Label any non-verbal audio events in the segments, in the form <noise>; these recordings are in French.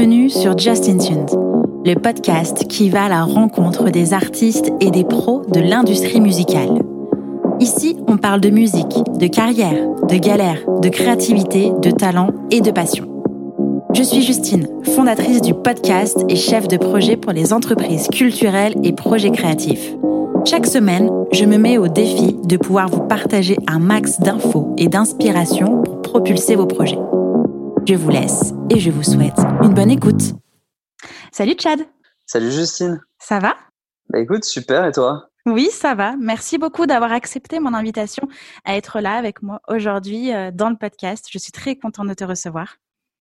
Bienvenue sur Justin Tunes, le podcast qui va à la rencontre des artistes et des pros de l'industrie musicale. Ici, on parle de musique, de carrière, de galère, de créativité, de talent et de passion. Je suis Justine, fondatrice du podcast et chef de projet pour les entreprises culturelles et projets créatifs. Chaque semaine, je me mets au défi de pouvoir vous partager un max d'infos et d'inspiration pour propulser vos projets. Je vous laisse et je vous souhaite une bonne écoute. Salut Chad. Salut Justine. Ça va? Bah écoute, super et toi? Oui, ça va. Merci beaucoup d'avoir accepté mon invitation à être là avec moi aujourd'hui euh, dans le podcast. Je suis très contente de te recevoir.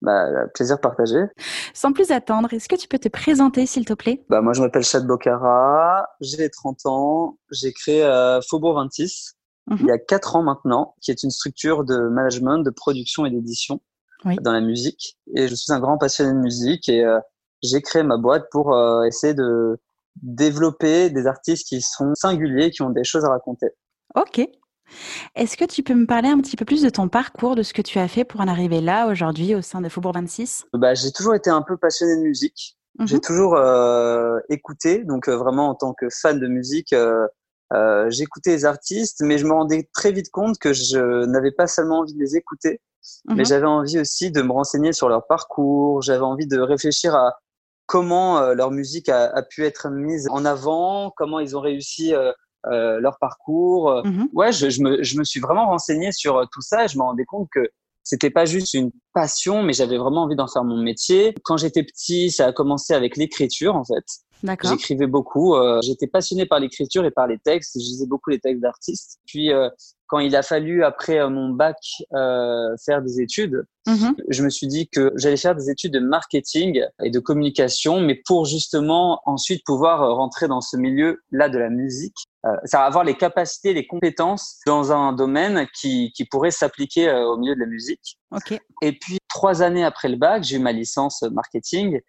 Bah, plaisir partagé. Sans plus attendre, est-ce que tu peux te présenter, s'il te plaît? Bah, moi, je m'appelle Chad Bocara, j'ai 30 ans, j'ai créé euh, Faubourg 26 il y a 4 ans maintenant, qui est une structure de management, de production et d'édition dans la musique. Et je suis un grand passionné de musique et euh, j'ai créé ma boîte pour euh, essayer de développer des artistes qui sont singuliers, qui ont des choses à raconter. Ok, est-ce que tu peux me parler un petit peu plus de ton parcours, de ce que tu as fait pour en arriver là aujourd'hui au sein de Faubourg 26 bah, J'ai toujours été un peu passionné de musique. J'ai mhm. toujours euh, écouté, donc vraiment en tant que fan de musique, j'écoutais les artistes, mais je me rendais très vite compte que je n'avais pas seulement envie de les écouter, mais mhm. j'avais envie aussi de me renseigner sur leur parcours, j'avais envie de réfléchir à comment euh, leur musique a, a, pu être mise en avant, comment ils ont réussi euh, leur parcours. Mmh ouais, je, je, me, je me suis vraiment renseigné sur euh, tout ça et je me rendais compte que c'était pas juste une passion, mais j'avais vraiment envie d'en faire mon métier. Quand j'étais petit, ça a commencé avec l'écriture en fait. J'écrivais beaucoup. Euh, J'étais passionné par l'écriture et par les textes. Je lisais beaucoup les textes d'artistes. Puis euh, quand il a fallu après mon bac euh, faire des études, mmh je me suis dit que j'allais faire des études de marketing et de communication, mais pour justement ensuite pouvoir rentrer dans ce milieu-là de la musique euh, ça va avoir les capacités, les compétences dans un domaine qui, qui pourrait s'appliquer euh, au milieu de la musique. Okay. Et puis trois années après le bac, j'ai eu ma licence marketing.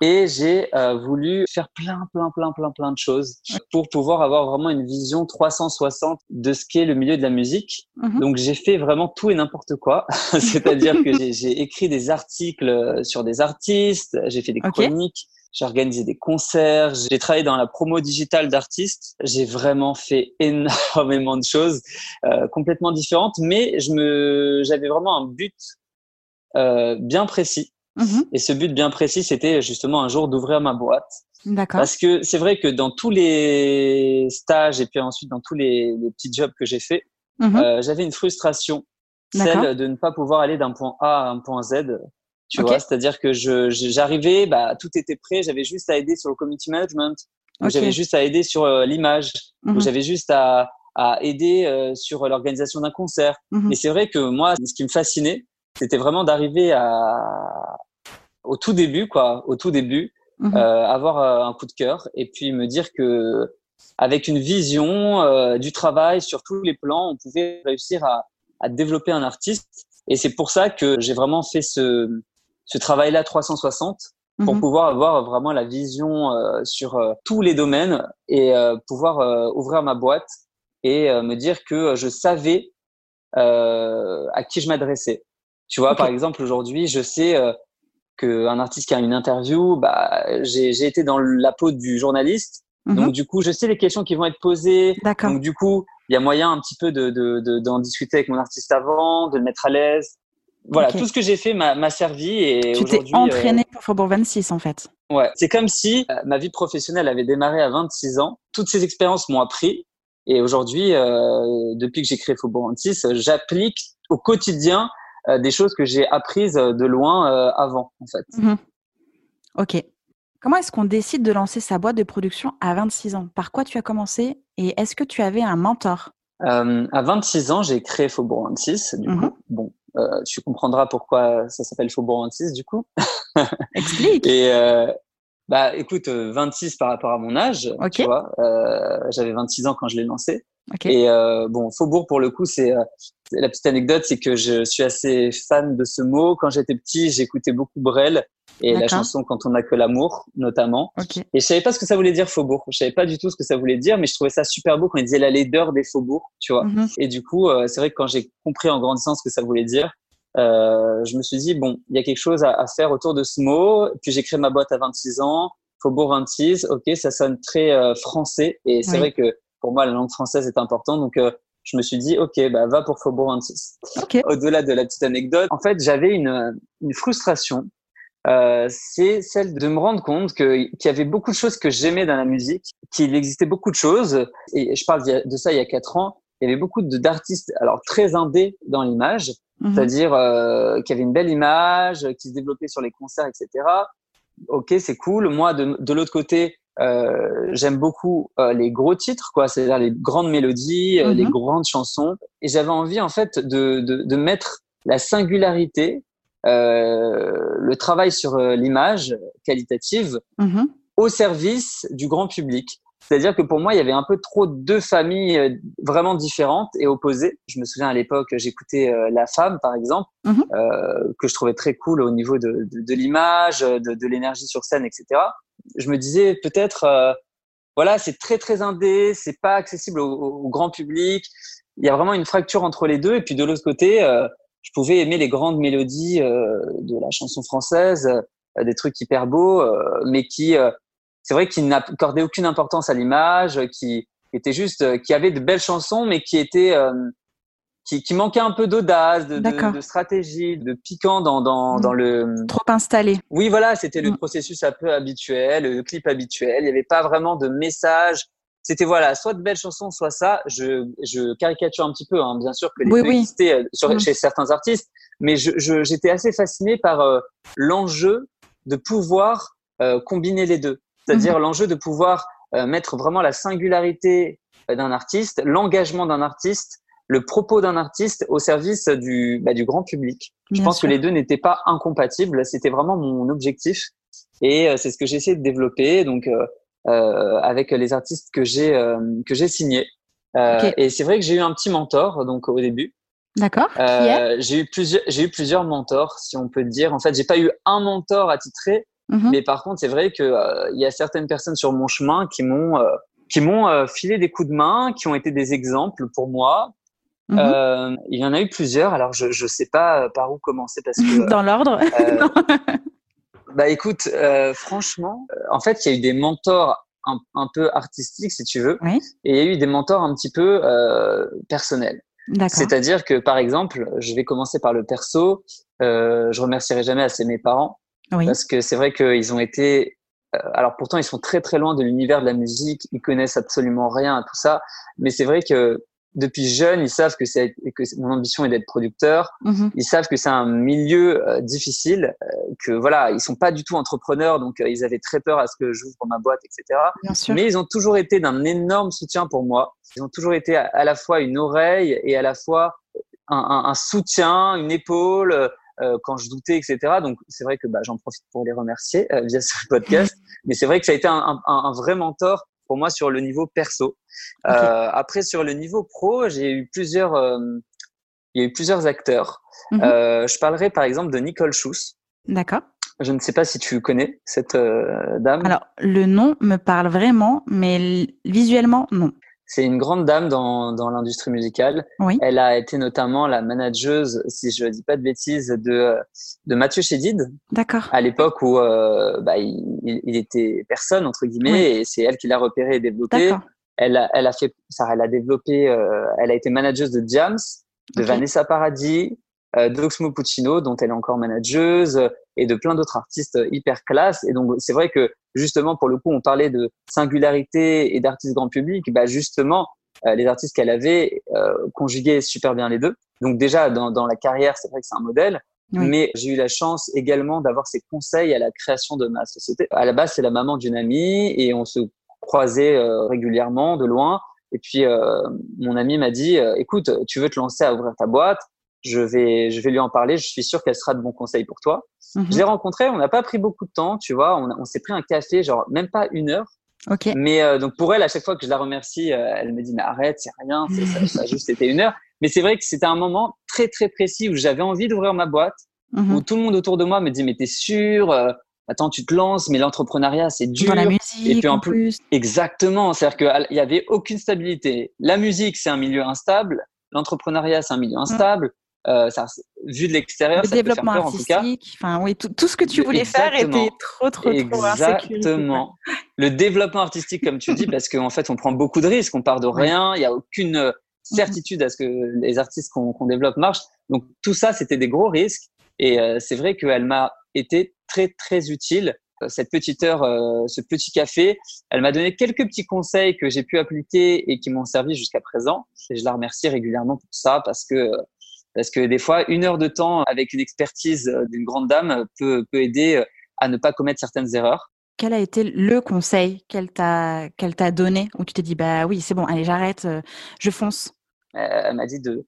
Et j'ai euh, voulu faire plein, plein, plein, plein, plein de choses pour pouvoir avoir vraiment une vision 360 de ce qu'est le milieu de la musique. Mhm. Donc j'ai fait vraiment tout et n'importe quoi. <laughs> C'est-à-dire que j'ai écrit des articles sur des artistes, j'ai fait des chroniques j'ai organisé des concerts, j'ai travaillé dans la promo digitale d'artistes. J'ai vraiment fait <laughs> énormément de choses euh, complètement différentes, mais je me, j'avais vraiment un but euh, bien précis. Mm-hmm. Et ce but bien précis, c'était justement un jour d'ouvrir ma boîte. D'accord. Parce que c'est vrai que dans tous les stages et puis ensuite dans tous les, les petits jobs que j'ai fait, euh, j'avais une frustration, celle de ne pas pouvoir aller d'un point A à un point Z tu vois, c'est-à-dire que je, j'arrivais, bah, tout était prêt, j'avais juste à aider sur le community management, j'avais juste à aider sur euh, l'image, mhm. j'avais juste à, à aider euh, sur l'organisation d'un concert. Mhm. Et c'est vrai que moi, ce qui me fascinait, c'était vraiment d'arriver à, au tout début, quoi, au tout début, mhm. euh, avoir euh, un coup de cœur et puis me dire que avec une vision du travail sur tous les plans, on pouvait réussir à, à développer un artiste. Et c'est pour ça que j'ai vraiment fait ce, ce travail-là 360 pour mhm. pouvoir avoir vraiment la vision euh, sur euh, tous les domaines et euh, pouvoir ouvrir ma boîte et me dire que je savais à qui je m'adressais. Tu vois, par exemple, aujourd'hui, je sais qu'un artiste qui a une interview, bah, j'ai été dans la peau du journaliste. Mhm. Donc, du coup, je sais les questions qui vont être posées. Donc, du coup, il y a moyen un petit peu d'en de, de, discuter avec mon artiste avant, de le mettre à l'aise, voilà, tout ce que j'ai fait m'a servi et tu t'es entraîné pour Faubourg 26 en fait. Ouais, c'est comme si euh, ma vie professionnelle avait démarré à 26 ans. Toutes ces expériences m'ont appris et aujourd'hui, euh, depuis que j'ai créé Faubourg 26, j'applique au quotidien euh, des choses que j'ai apprises de loin avant en fait. Mhm. Ok. Comment est-ce qu'on décide de lancer sa boîte de production à 26 ans? Par quoi tu as commencé et est-ce que tu avais un mentor? À 26 ans, j'ai créé Faubourg 26. Du mhm. coup, bon, euh, tu comprendras pourquoi ça s'appelle Faubourg 26 du coup. <laughs> Explique. Et euh, bah écoute, 26 euh, par rapport à mon âge, tu vois. Euh, J'avais 26 ans quand je l'ai lancé. Et euh, bon, Faubourg pour le coup, c'est la petite anecdote, c'est que je suis assez fan de ce mot. Quand j'étais petit, j'écoutais beaucoup Brel et la chanson Quand on n'a que l'amour, notamment. Et je savais pas ce que ça voulait dire faubourg. Je savais pas du tout ce que ça voulait dire, mais je trouvais ça super beau quand il disait la laideur des faubourgs, tu vois. Mhm. Et du coup, euh, c'est vrai que quand j'ai compris en grandissant ce que ça voulait dire, euh, je me suis dit bon, il y a quelque chose à, faire autour de ce mot. Puis j'ai créé ma boîte à 26 ans, Faubourg 26. Ok, ça sonne très euh, français et c'est vrai que pour moi la langue française est importante. Donc euh, je me suis dit ok, bah va pour Faubourg 26. Au-delà de la petite anecdote, en fait j'avais une, une frustration. Euh, c'est celle de me rendre compte que qu'il y avait beaucoup de choses que j'aimais dans la musique, qu'il existait beaucoup de choses. Et je parle de ça il y a quatre ans il y avait beaucoup d'artistes, alors très indés dans l'image, mhm. c'est-à-dire euh, qui avaient une belle image, qui se développaient sur les concerts, etc. Ok, c'est cool. Moi, de, de l'autre côté, euh, j'aime beaucoup euh, les gros titres, quoi, c'est-à-dire les grandes mélodies, euh, les mhm. grandes chansons. Et j'avais envie, en fait, de, de, de mettre la singularité, euh, le travail sur l'image qualitative mhm. au service du grand public. C'est-à-dire que pour moi, il y avait un peu trop deux familles euh, vraiment différentes et opposées. Je me souviens à l'époque, j'écoutais euh, La Femme, par exemple, mhm. euh, que je trouvais très cool au niveau de, de, de l'image, de, de l'énergie sur scène, etc. Je me disais peut-être, euh, voilà, c'est très très indé, c'est pas accessible au, au, grand public. Il y a vraiment une fracture entre les deux. Et puis de l'autre côté, je pouvais aimer les grandes mélodies de la chanson française, des trucs hyper beaux, mais qui c'est vrai qu'il n'accordait aucune importance à l'image, qui était juste, euh, qui avait de belles chansons, mais qui était, euh, qui, qui, manquait un peu d'audace, de, de, de, stratégie, de piquant dans, dans, mm. dans le. Trop installé. Oui, voilà, c'était le mm. processus un peu habituel, le clip habituel. Il n'y avait pas vraiment de message. C'était voilà, soit de belles chansons, soit ça. Je, je caricature un petit peu, hein, bien sûr que les oui, oui. existaient euh, sur, mm. chez certains artistes, mais j'étais je, j'étais assez fasciné par euh, l'enjeu de pouvoir euh, combiner les deux. C'est-à-dire mhm. l'enjeu de pouvoir euh, mettre vraiment la singularité euh, d'un artiste, l'engagement d'un artiste, le propos d'un artiste au service du, bah, du grand public. Je pense que les deux n'étaient pas incompatibles. C'était vraiment mon objectif et euh, c'est ce que j'ai essayé de développer. Donc euh, avec les artistes que j'ai que j'ai signés. Et c'est vrai que j'ai eu un petit mentor donc au début. D'accord. j'ai eu plusieurs j'ai eu plusieurs mentors si on peut dire. En fait, j'ai pas eu un mentor attitré, Mhm. Mais par contre, c'est vrai que euh, il y a certaines personnes sur mon chemin qui m'ont euh, qui m'ont euh, filé des coups de main, qui ont été des exemples pour moi. Mhm. il y en a eu plusieurs. Alors je je sais pas par où commencer parce que <laughs> dans l'ordre. <laughs> <laughs> bah écoute, franchement, en fait, il y a eu des mentors un, un, peu artistiques, si tu veux, oui. et il y a eu des mentors un petit peu personnels. C'est-à-dire que, par exemple, je vais commencer par le perso. Je remercierai jamais assez mes parents parce que c'est vrai qu'ils ont été. Euh, alors pourtant, ils sont très très loin de l'univers de la musique. Ils connaissent absolument rien à tout ça. Mais c'est vrai que depuis jeune, ils savent que c'est que mon ambition est d'être producteur. Mm-hmm. Ils savent que c'est un milieu euh, difficile, euh, que voilà, ils sont pas du tout entrepreneurs, donc euh, ils avaient très peur à ce que j'ouvre ma boîte, etc. Bien sûr. Mais ils ont toujours été d'un énorme soutien pour moi. Ils ont toujours été à, à, la fois une oreille et à la fois un, un, un soutien, une épaule. Euh, quand je doutais, etc. Donc c'est vrai que bah, j'en profite pour les remercier euh, via ce podcast. <laughs> Mais c'est vrai que ça a été un, un, un, vrai mentor pour moi sur le niveau perso. Okay. Euh, après sur le niveau pro, j'ai eu plusieurs, il y a eu plusieurs acteurs. Mm -hmm. je parlerai par exemple de Nicole Schuss. D'accord. Je ne sais pas si tu connais cette dame. Alors le nom me parle vraiment, mais visuellement non. C'est une grande dame dans, dans l'industrie musicale. Oui. Elle a été notamment la manageuse, si je ne dis pas de bêtises, de, de Mathieu Chédid. D'accord. À l'époque où euh, bah, il, il, était personne, entre guillemets, oui. et c'est elle qui l'a repéré et développé. Elle a, elle a fait, ça, elle a développé, euh, elle a été manageuse de Jams, de okay. Vanessa Paradis, d'Oxmo Puccino, dont elle est encore manageuse, et de plein d'autres artistes hyper classe. Et donc, c'est vrai que justement, pour le coup, on parlait de singularité et d'artistes grand public. Bah, justement, euh, les artistes qu'elle avait euh, conjuguaient super bien les deux. Donc déjà, dans, dans la carrière, c'est vrai que c'est un modèle. Oui. Mais j'ai eu la chance également d'avoir ses conseils à la création de ma société. À la base, c'est la maman d'une amie et on se croisait euh, régulièrement de loin. Et puis, euh, mon ami m'a dit, euh, écoute, tu veux te lancer à ouvrir ta boîte? Je vais, je vais lui en parler. Je suis sûr qu'elle sera de bons conseils pour toi. -hmm. Je l'ai rencontrée. On n'a pas pris beaucoup de temps, tu vois. On, on s'est pris un café, genre même pas une heure. Ok. Mais euh, donc pour elle, à chaque fois que je la remercie, euh, elle me dit mais arrête, c'est rien, ça, ça juste c'était une heure. Mais c'est vrai que c'était un moment très très précis où j'avais envie d'ouvrir ma boîte, -hmm. où tout le monde autour de moi me dit mais t'es sûr euh, Attends, tu te lances, mais l'entrepreneuriat c'est dur. Dans la musique, et puis en, plus. plus. Exactement, c'est-à-dire qu'il y avait aucune stabilité. La musique c'est un milieu instable, l'entrepreneuriat c'est un milieu instable. Mm Euh, ça, vu de l'extérieur, ça développement peut faire peur, artistique, en tout cas. Enfin, oui, tout, ce que tu voulais faire était trop, trop, trop Exactement. <laughs> Le développement artistique, comme tu dis, parce qu'en fait, on prend beaucoup de risques. On part de <laughs> rien. Il n'y a aucune euh, mhm. certitude à ce que les artistes qu'on développe marchent. Donc, tout ça, c'était des gros risques. Et euh, c'est vrai qu'elle m'a été très, très utile cette petite heure, euh, ce petit café. Elle m'a donné quelques petits conseils que j'ai pu appliquer et qui m'ont servi jusqu'à présent. Et je la remercie régulièrement pour ça parce que parce que des fois, une heure de temps avec une expertise d'une grande dame peut, peut aider à ne pas commettre certaines erreurs. Quel a été le conseil qu'elle t'a qu'elle t'a donné où tu t'es dit bah oui c'est bon allez j'arrête euh, je fonce? Elle m'a dit de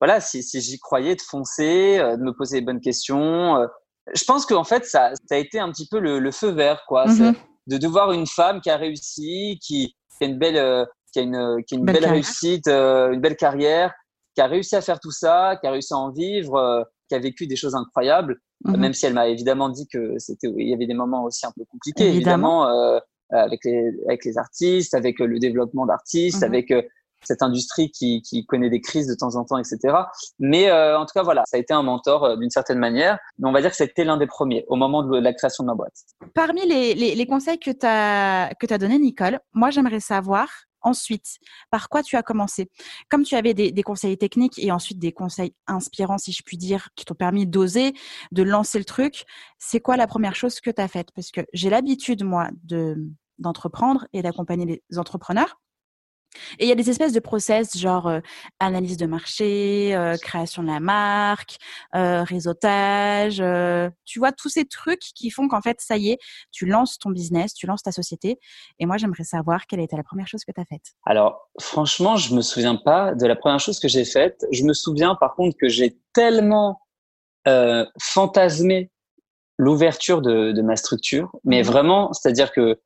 voilà si, si j'y croyais de foncer de me poser les bonnes questions je pense qu'en fait, ça, ça a été un petit peu le, le feu vert, quoi. Mhm. De, de voir une femme qui a réussi, qui, qui a une belle, euh, qui a une, qui a une belle, réussite, euh, une belle carrière, qui a réussi à faire tout ça, qui a réussi à en vivre, euh, qui a vécu des choses incroyables. Mhm. Même si elle m'a évidemment dit que c'était, il y avait des moments aussi un peu compliqués, évidemment, évidemment avec les, avec les artistes, avec le développement d'artistes, mhm. avec cette industrie qui, qui, connaît des crises de temps en temps, etc. Mais euh, en tout cas, voilà, ça a été un mentor euh, d'une certaine manière. Mais on va dire que c'était l'un des premiers au moment de la création de ma boîte. Parmi les, les, les conseils que tu as, que as donné, Nicole, moi, j'aimerais savoir ensuite par quoi tu as commencé? Comme tu avais des, conseils techniques et ensuite des conseils inspirants, si je puis dire, qui t'ont permis d'oser, de lancer le truc, c'est quoi la première chose que tu as faite? Parce que j'ai l'habitude, moi, de d'entreprendre et d'accompagner les entrepreneurs. Et il y a des espèces de process genre euh, analyse de marché, euh, création de la marque, euh, réseautage, tu vois tous ces trucs qui font qu'en fait ça y est, tu lances ton business, tu lances ta société. Et moi j'aimerais savoir quelle était la première chose que tu as faite. Alors franchement, je me souviens pas de la première chose que j'ai faite. Je me souviens par contre que j'ai tellement fantasmé l'ouverture de, de, ma structure, mais mmh vraiment, c'est-à-dire que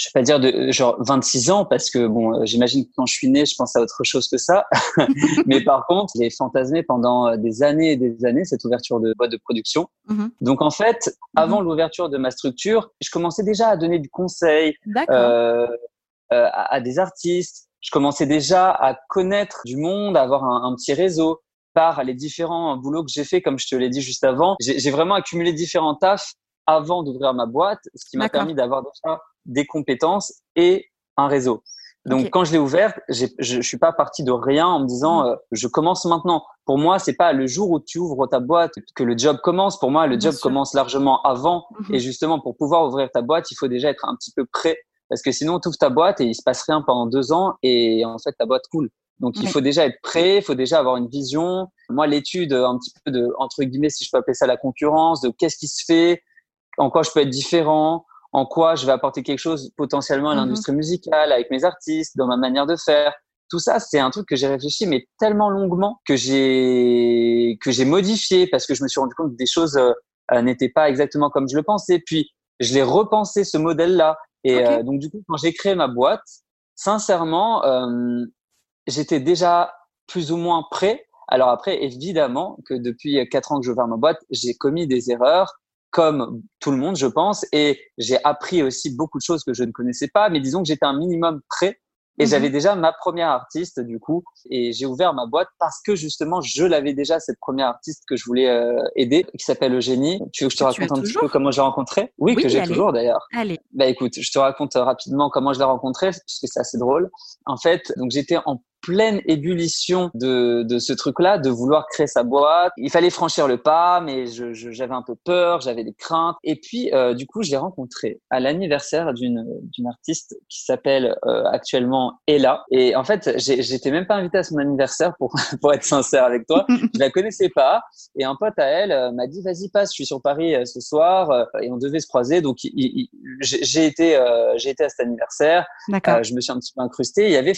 je vais pas dire de genre 26 ans parce que bon, euh, j'imagine que quand je suis né, je pense à autre chose que ça. <laughs> Mais par contre, j'ai fantasmé pendant euh, des années et des années cette ouverture de boîte de production. Mm-hmm. Donc en fait, mm-hmm. avant l'ouverture de ma structure, je commençais déjà à donner du conseil euh, euh, à, des artistes. Je commençais déjà à connaître du monde, à avoir un, un petit réseau par les différents boulots que j'ai fait, comme je te l'ai dit juste avant. J'ai vraiment accumulé différents tafs avant d'ouvrir ma boîte, ce qui m'a permis d'avoir déjà des compétences et un réseau. Donc quand je l'ai ouverte, je je suis pas parti de rien en me disant mmh. euh, je commence maintenant. Pour moi, c'est pas le jour où tu ouvres ta boîte que le job commence. Pour moi, le job commence largement avant. Mmh. Et justement, pour pouvoir ouvrir ta boîte, il faut déjà être un petit peu prêt parce que sinon, tu ouvres ta boîte et il se passe rien pendant deux ans et en fait ta boîte coule. Donc il faut déjà être prêt, il faut déjà avoir une vision. Moi, l'étude un petit peu de entre guillemets, si je peux appeler ça la concurrence, de qu'est-ce qui se fait, en quoi je peux être différent, en quoi je vais apporter quelque chose potentiellement à mhm. l'industrie musicale, avec mes artistes, dans ma manière de faire. Tout ça, c'est un truc que j'ai réfléchi, mais tellement longuement que j'ai que j'ai modifié parce que je me suis rendu compte que des choses euh, euh, n'étaient pas exactement comme je le pensais. Puis je l'ai repensé ce modèle-là. Et euh, donc du coup, quand j'ai créé ma boîte, sincèrement, j'étais déjà plus ou moins prêt. Alors après, évidemment que depuis quatre ans que je ouvert ma boîte, j'ai commis des erreurs comme tout le monde, je pense, et j'ai appris aussi beaucoup de choses que je ne connaissais pas, mais disons que j'étais un minimum prêt et mhm. j'avais déjà ma première artiste du coup, et j'ai ouvert ma boîte parce que justement je l'avais déjà cette première artiste que je voulais euh, aider, qui s'appelle Eugénie. Tu veux que je te raconte un petit peu comment je l'ai rencontrée? Oui, que j'ai toujours d'ailleurs. Allez. Bah écoute, je te raconte rapidement comment je l'ai rencontrée puisque c'est assez drôle. En fait, donc j'étais en pleine ébullition de, de ce truc-là, de vouloir créer sa boîte. Il fallait franchir le pas, mais j'avais je, un peu peur, j'avais des craintes. Et puis, euh, du coup, je l'ai rencontré à l'anniversaire d'une d'une artiste qui s'appelle euh, actuellement Ella. Et en fait, j'étais même pas invité à son anniversaire pour <laughs> pour être sincère avec toi. <laughs> je la connaissais pas. Et un pote à elle euh, m'a dit vas-y passe, je suis sur Paris ce soir et on devait se croiser. Donc j'ai été j'ai été à cet anniversaire. je me suis un petit peu incrusté. Il y avait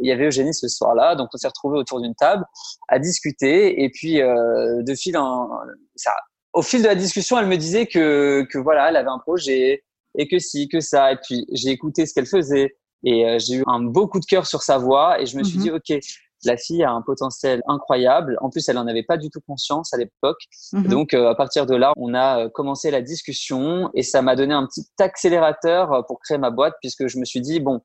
il y avait Eugénie ce soir-là. Donc, on s'est retrouvés autour d'une table à discuter. Et puis, euh, de fil en, ça, au fil de la discussion, elle me disait que, que voilà, elle avait un projet et que si, que ça. Et puis, j'ai écouté ce qu'elle faisait et euh, j'ai eu un beau coup de cœur sur sa voix. Et je me suis mhm. dit, OK, la fille a un potentiel incroyable. En plus, elle n'en avait pas du tout conscience à l'époque. Mhm. Donc, euh, à partir de là, on a commencé la discussion et ça m'a donné un petit accélérateur pour créer ma boîte puisque je me suis dit, bon,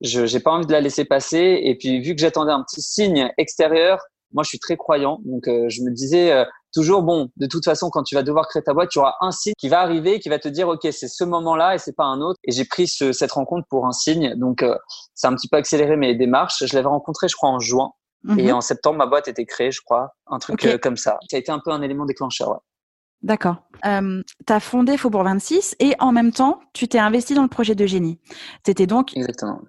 je n'ai pas envie de la laisser passer. Et puis, vu que j'attendais un petit signe extérieur, moi, je suis très croyant, donc euh, je me disais euh, toujours bon, de toute façon, quand tu vas devoir créer ta boîte, tu auras un signe qui va arriver, qui va te dire, ok, c'est ce moment-là et c'est pas un autre. Et j'ai pris cette rencontre pour un signe, donc ça a un petit peu accéléré mes démarches. Je l'avais rencontré, je crois, en juin. Et mhm. en septembre, ma boîte était créée, je crois, un truc comme ça. Ça a été un peu un élément déclencheur. Ouais. D'accord. Euh, tu as fondé Faubourg 26 et en même temps, tu t'es investi dans le projet de génie. C'était donc Exactement.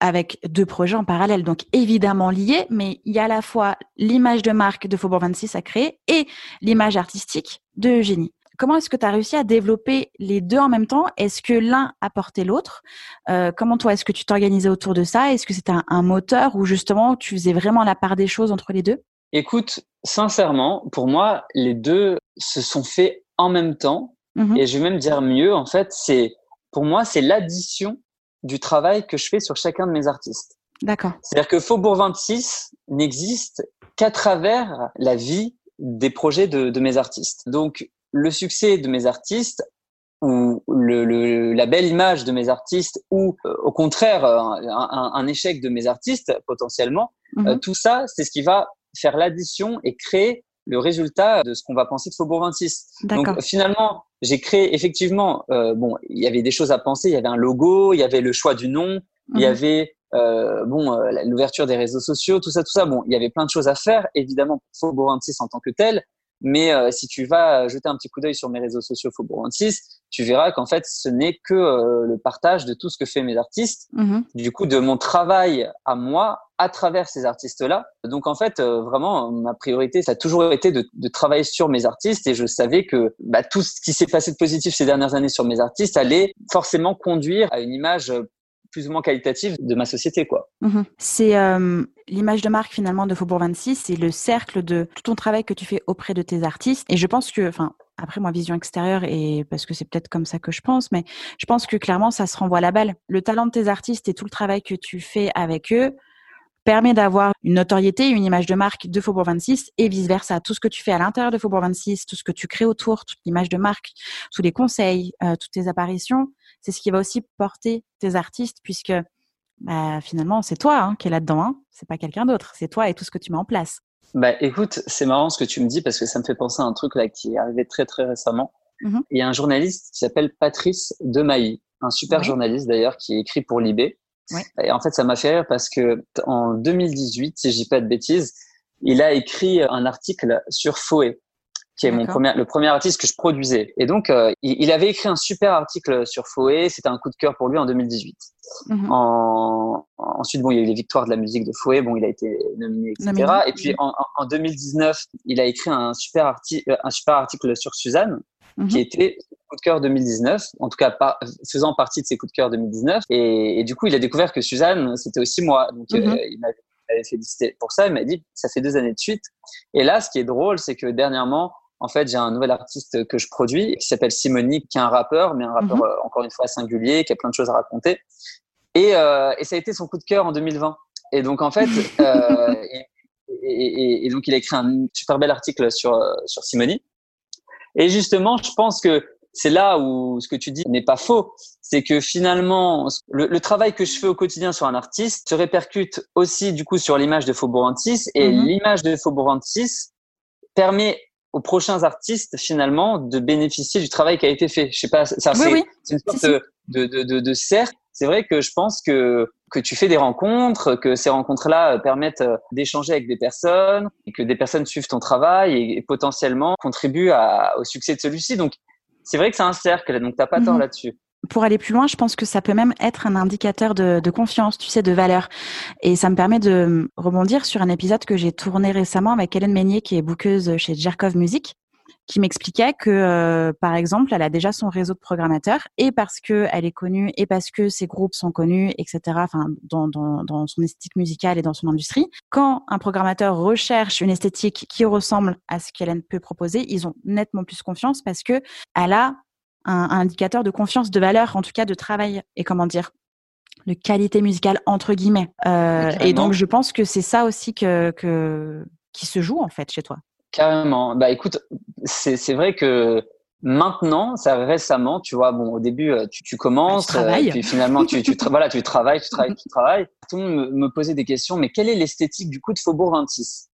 Avec deux projets en parallèle, donc évidemment liés, mais il y a à la fois l'image de marque de Faubourg 26 à créer et l'image artistique de génie. Comment est-ce que tu as réussi à développer les deux en même temps? Est-ce que l'un apportait l'autre? Euh, Comment toi, est-ce que tu t'organisais autour de ça? Est-ce que c'était un moteur ou justement tu faisais vraiment la part des choses entre les deux? Écoute, sincèrement, pour moi, les deux se sont faits en même temps. Mhm. Et je vais même dire mieux, en fait, c'est pour moi, c'est l'addition du travail que je fais sur chacun de mes artistes. D'accord. C'est-à-dire que Faubourg 26 n'existe qu'à travers la vie des projets de, mes artistes. Donc, le succès de mes artistes ou le, la belle image de mes artistes ou euh, au contraire un, échec de mes artistes potentiellement, mhm. euh, tout ça, c'est ce qui va faire l'addition et créer le résultat de ce qu'on va penser de Faubourg 26. Donc finalement, j'ai créé effectivement, euh, bon, il y avait des choses à penser, il y avait un logo, il y avait le choix du nom, il y mhm. avait euh, bon euh, l'ouverture des réseaux sociaux, tout ça, tout ça. Bon, il y avait plein de choses à faire, évidemment pour Faubourg 26 en tant que tel, mais euh, si tu vas jeter un petit coup d'œil sur mes réseaux sociaux Faubourg 26, tu verras qu'en fait, ce n'est que euh, le partage de tout ce que fait mes artistes, mhm. du coup, de mon travail à moi à travers ces artistes-là. Donc en fait, euh, vraiment, ma priorité, ça a toujours été de, de, travailler sur mes artistes et je savais que bah, tout ce qui s'est passé de positif ces dernières années sur mes artistes allait forcément conduire à une image plus ou moins qualitative de ma société, quoi. Mhm. C'est euh, l'image de marque finalement de Faubourg 26, c'est le cercle de tout ton travail que tu fais auprès de tes artistes. Et je pense que, enfin, après moi vision extérieure et parce que c'est peut-être comme ça que je pense, mais je pense que clairement ça se renvoie la balle. Le talent de tes artistes et tout le travail que tu fais avec eux permet d'avoir une notoriété, une image de marque de Faubourg 26 et vice versa. Tout ce que tu fais à l'intérieur de Faubourg 26, tout ce que tu crées autour, toute l'image de marque, tous les conseils, euh, toutes tes apparitions, c'est ce qui va aussi porter tes artistes puisque bah, finalement c'est toi hein, qui es là-dedans, hein. c'est pas quelqu'un d'autre, c'est toi et tout ce que tu mets en place. Bah écoute, c'est marrant ce que tu me dis parce que ça me fait penser à un truc là qui est arrivé très très récemment. Mmh Il y a un journaliste qui s'appelle Patrice Demailly, un super journaliste d'ailleurs qui écrit pour Libé. Et en fait, ça m'a fait rire parce que en 2018, si je dis pas de bêtises, il a écrit un article sur Foé qui est mon premier, le premier artiste que je produisais. Et donc, euh, il, avait écrit un super article sur Foé. C'était un coup de cœur pour lui en 2018. Mhm. En, ensuite, bon, il y a eu les victoires de la musique de Foé. Bon, il a été nominé, etc. Et puis, en, en, 2019, il a écrit un super, article, euh, un super article sur Suzanne, mhm. qui était coup de cœur 2019, en tout cas pas, faisant partie de ses coups de cœur 2019. Et, et, du coup, il a découvert que Suzanne, c'était aussi moi. Donc, euh, mhm. il m'avait félicité pour ça. Il m'a dit, ça fait deux années de suite. Et là, ce qui est drôle, c'est que dernièrement, en fait, j'ai un nouvel artiste que je produis qui s'appelle Simonique, qui est un rappeur, mais un rappeur mhm. euh, encore une fois singulier, qui a plein de choses à raconter. Et, euh, et ça a été son coup de cœur en 2020. Et donc en fait, <laughs> euh, et, et, donc il a écrit un super bel article sur sur Simonique. Et justement, je pense que c'est là où ce que tu dis n'est pas faux. C'est que finalement, le, le, travail que je fais au quotidien sur un artiste se répercute aussi du coup sur l'image de Faubourg 26 et mhm. l'image de Faubourg 26 permet aux prochains artistes finalement de bénéficier du travail qui a été fait. Je sais pas, ça c'est une sorte de, de, de, de cercle. C'est vrai que je pense que que tu fais des rencontres, que ces rencontres-là euh, permettent euh, d'échanger avec des personnes, et que des personnes suivent ton travail et, potentiellement contribuent à, au succès de celui-ci. Donc c'est vrai que c'est un cercle, donc t'as pas tort mhm. là-dessus pour aller plus loin, je pense que ça peut même être un indicateur de, de, confiance, tu sais, de valeur. Et ça me permet de rebondir sur un épisode que j'ai tourné récemment avec Hélène Meignier, qui est bookeuse chez Jerkov Music, qui m'expliquait que, euh, par exemple, elle a déjà son réseau de programmateurs, et parce que elle est connue, et parce que ses groupes sont connus, etc. Enfin, dans, dans, dans son esthétique musicale et dans son industrie. Quand un programmateur recherche une esthétique qui ressemble à ce qu'Hélène peut proposer, ils ont nettement plus confiance parce que elle a un, indicateur de confiance, de valeur, en tout cas de travail et comment dire de qualité musicale entre guillemets. Euh, et donc je pense que c'est ça aussi que, que qui se joue en fait chez toi. Carrément. Bah écoute, c'est vrai que maintenant, ça récemment, tu vois, bon au début euh, tu, tu commences, euh, puis finalement tu, tu <laughs> voilà tu travailles, tu travailles, tu travailles. Tout le monde me, me posait des questions, mais quelle est l'esthétique du coup de Faubourg 26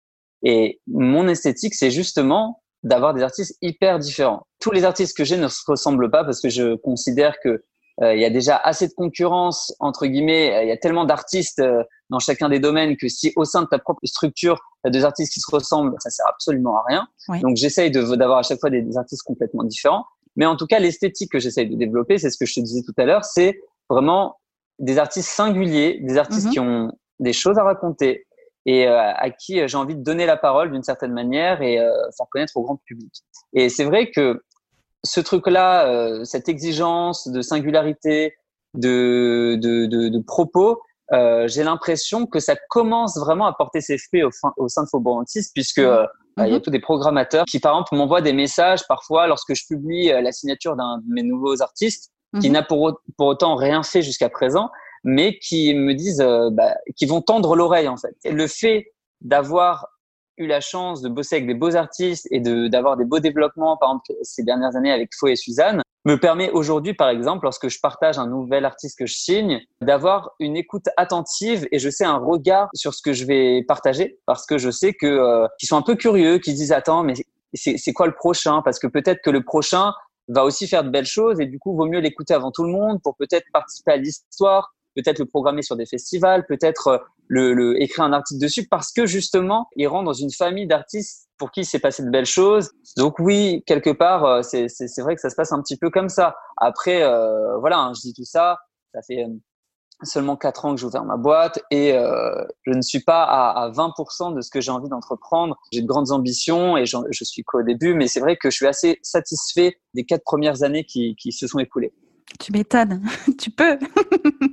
Et mon esthétique, c'est justement d'avoir des artistes hyper différents. Tous les artistes que j'ai ne se ressemblent pas parce que je considère que il y a déjà assez de concurrence entre guillemets. Il y a tellement d'artistes euh, dans chacun des domaines que si au sein de ta propre structure, tu as deux artistes qui se ressemblent, ça sert absolument à rien. Donc j'essaye d'avoir à chaque fois des, artistes complètement différents. Mais en tout cas, l'esthétique que j'essaye de développer, c'est ce que je te disais tout à l'heure, c'est vraiment des artistes singuliers, des artistes mm-hmm. qui ont des choses à raconter, et euh, à qui euh, j'ai envie de donner la parole d'une certaine manière et euh, faire connaître au grand public. Et c'est vrai que ce truc-là, cette exigence de singularité, de, de, de, de propos, euh, j'ai l'impression que ça commence vraiment à porter ses fruits au, au sein de Faubourg Antis, puisque mmh. il y a mmh. tous des programmateurs qui, par exemple, m'envoient des messages parfois lorsque je publie la signature d'un de mes nouveaux artistes, qui mmh. n'a pour, pour autant rien fait jusqu'à présent, mais qui me disent, euh, bah, qui vont tendre l'oreille en fait. Et le fait d'avoir eu la chance de bosser avec des beaux artistes et de d'avoir des beaux développements, par exemple ces dernières années avec Faux et Suzanne, me permet aujourd'hui, par exemple, lorsque je partage un nouvel artiste que je signe, d'avoir une écoute attentive et je sais un regard sur ce que je vais partager parce que je sais que euh, qu'ils sont un peu curieux, qu'ils disent attends mais c'est quoi le prochain? Parce que peut-être que le prochain va aussi faire de belles choses et du coup vaut mieux l'écouter avant tout le monde pour peut-être participer à l'histoire peut-être le programmer sur des festivals, peut-être euh, le, le, écrire un article dessus, parce que justement, il rentre dans une famille d'artistes pour qui s'est passé de belles choses. Donc oui, quelque part, euh, c'est vrai que ça se passe un petit peu comme ça. Après, euh, voilà, hein, je dis tout ça, ça fait seulement quatre ans que j'ai ouvert ma boîte et euh, je ne suis pas à, à 20% de ce que j'ai envie d'entreprendre. J'ai de grandes ambitions et je suis qu'au début, mais c'est vrai que je suis assez satisfait des quatre premières années qui, qui se sont écoulées. Tu m'étonnes, <laughs> tu peux. <laughs>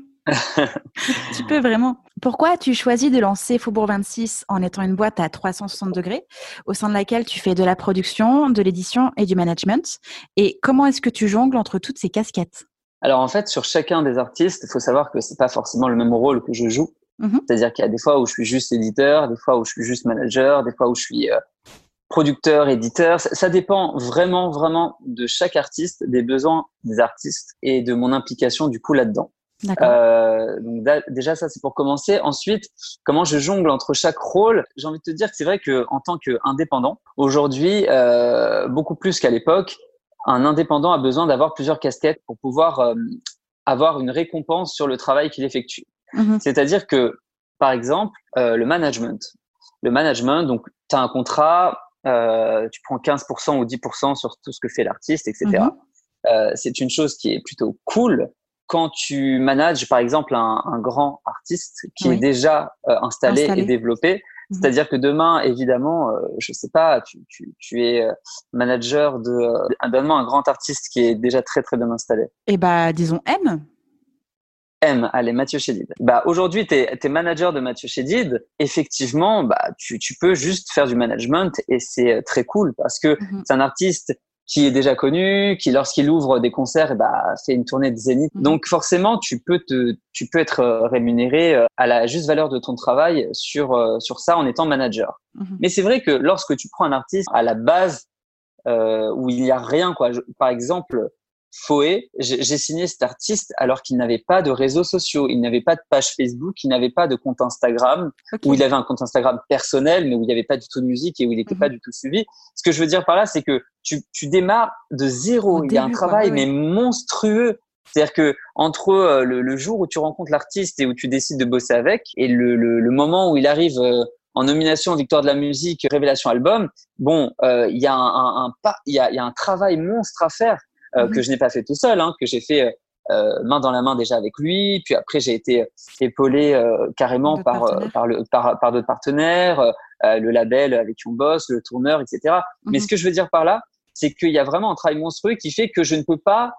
tu peux vraiment. Pourquoi as-tu choisi de lancer Faubourg 26 en étant une boîte à 360 degrés au sein de laquelle tu fais de la production, de l'édition et du management? Et comment est-ce que tu jongles entre toutes ces casquettes? Alors en fait, sur chacun des artistes, il faut savoir que c'est pas forcément le même rôle que je joue. Mm-hmm. C'est-à-dire qu'il y a des fois où je suis juste éditeur, des fois où je suis juste manager, des fois où je suis euh, producteur, éditeur. Ça, ça, dépend vraiment, vraiment de chaque artiste, des besoins des artistes et de mon implication du coup là-dedans. Euh, donc déjà ça c'est pour commencer. Ensuite, comment je jongle entre chaque rôle? J'ai envie de te dire que c'est vrai que en tant qu'indépendant, aujourd'hui euh, beaucoup plus qu'à l'époque, un indépendant a besoin d'avoir plusieurs casquettes pour pouvoir euh, avoir une récompense sur le travail qu'il effectue. Mm-hmm. C'est-à-dire que par exemple euh, le management, le management donc tu as un contrat, euh, tu prends 15% ou 10% sur tout ce que fait l'artiste, etc. Mm-hmm. Euh, c'est une chose qui est plutôt cool quand tu manages par exemple un, un grand artiste qui est déjà euh, installé, et développé, mhm. c'est-à-dire que demain, évidemment, euh, je sais pas, tu, tu, tu es euh, manager de euh, donne un grand artiste qui est déjà très très bien installé. Eh bah disons M. M, allez, Mathieu Chédid. Bah, aujourd'hui, tu es, manager de Mathieu Chédid. Effectivement, bah, tu, tu peux juste faire du management et c'est très cool parce que mhm. c'est un artiste qui est déjà connu, qui lorsqu'il ouvre des concerts, bah, fait une tournée de zénith. Mhm. Donc forcément, tu peux te, tu peux être euh, rémunéré euh, à la juste valeur de ton travail sur euh, sur ça en étant manager. Mhm. Mais c'est vrai que lorsque tu prends un artiste à la base euh, où il n'y a rien, quoi. par exemple, Foé, j'ai signé cet artiste alors qu'il n'avait pas de réseaux sociaux, il n'avait pas de page Facebook, il n'avait pas de compte Instagram, où il avait un compte Instagram personnel, mais où il n'y avait pas du tout de musique et où il n'était pas mhm. du tout suivi. Ce que je veux dire par là, c'est que tu, tu démarres de zéro. il y a un travail, mais monstrueux. C'est-à-dire que entre euh, le, jour où tu rencontres l'artiste et où tu décides de bosser avec, et le, le, moment où il arrive euh, en nomination Victoire de la musique, révélation album, bon, euh, il y a un, un, un il y a, y a un travail monstre à faire euh, mhm. que je n'ai pas fait tout seul, hein, que j'ai fait euh, euh, main dans la main déjà avec lui. Puis après, j'ai été épaulé carrément par, par, le, par, par d'autres partenaires, le label avec qui on bosse, le tourneur, etc. Mais mhm. ce que je veux dire par là, c'est qu'il y a vraiment un travail monstrueux qui fait que je ne peux pas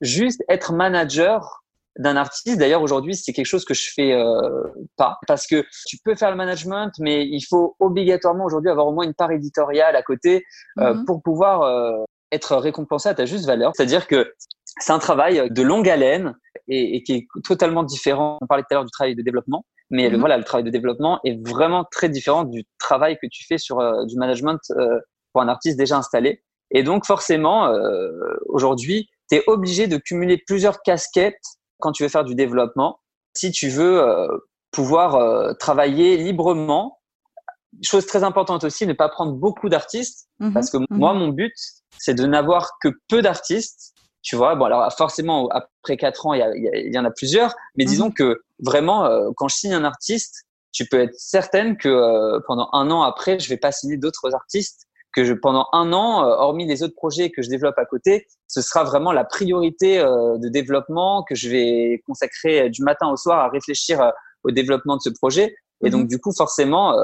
juste être manager d'un artiste. D'ailleurs, aujourd'hui, c'est quelque chose que je fais euh, pas parce que tu peux faire le management, mais il faut obligatoirement aujourd'hui avoir au moins une part éditoriale à côté euh, mhm. pour pouvoir euh, être récompensé à ta juste valeur. C'est-à-dire que c'est un travail de longue haleine et, et, qui est totalement différent. On parlait tout à l'heure du travail de développement, mais le, mhm. voilà, le travail de développement est vraiment très différent du travail que tu fais sur euh, du management euh, pour un artiste déjà installé. Et donc forcément, euh, aujourd'hui, tu es obligé de cumuler plusieurs casquettes quand tu veux faire du développement, si tu veux pouvoir travailler librement chose très importante aussi, ne pas prendre beaucoup d'artistes, mhm. parce que moi, mon but, c'est de n'avoir que peu d'artistes. Tu vois, bon alors forcément après quatre ans, il y, y, en a plusieurs, mais mhm. disons que vraiment, euh, quand je signe un artiste, tu peux être certaine que euh, pendant un an après, je vais pas signer d'autres artistes que je, pendant un an, euh, hormis les autres projets que je développe à côté, ce sera vraiment la priorité de développement que je vais consacrer du matin au soir à réfléchir au développement de ce projet. Et donc, mhm. du coup, forcément,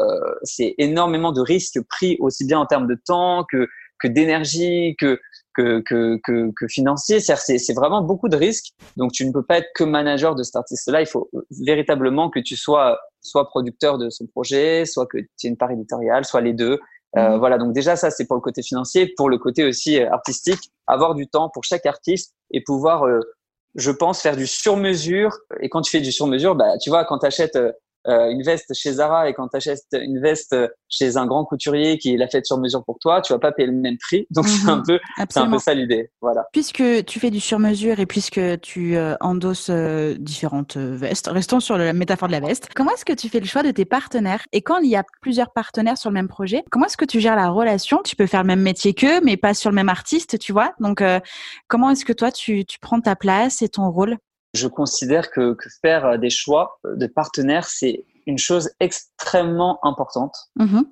c'est énormément de risques pris aussi bien en termes de temps que, que d'énergie, que, que, que, que, que financier. C'est vraiment beaucoup de risques. Donc, tu ne peux pas être que manager de cet artiste-là. Il faut véritablement que tu sois soit producteur de son projet, soit que tu aies une part éditoriale, soit les deux. Euh, mhm. voilà, donc déjà ça c'est pour le côté financier, pour le côté aussi euh, artistique, avoir du temps pour chaque artiste et pouvoir, euh, je pense, faire du sur-mesure. Et quand tu fais du sur-mesure, bah tu vois, quand tu achètes euh, une veste chez Zara et quand tu achètes une veste chez un grand couturier qui l'a faite sur mesure pour toi, tu vas pas payer le même prix. Donc c'est un mhm. peu c'est un peu ça l'idée. Voilà. Puisque tu fais du sur mesure et puisque tu euh, endosses euh, différentes vestes, restons sur la métaphore de la veste. Comment est-ce que tu fais le choix de tes partenaires? Et quand il y a plusieurs partenaires sur le même projet, comment est-ce que tu gères la relation? Tu peux faire le même métier qu'eux mais pas sur le même artiste, tu vois? Donc comment est-ce que toi tu tu prends ta place et ton rôle? Je considère que, que, faire des choix de partenaires, c'est une chose extrêmement importante. Mm-hmm.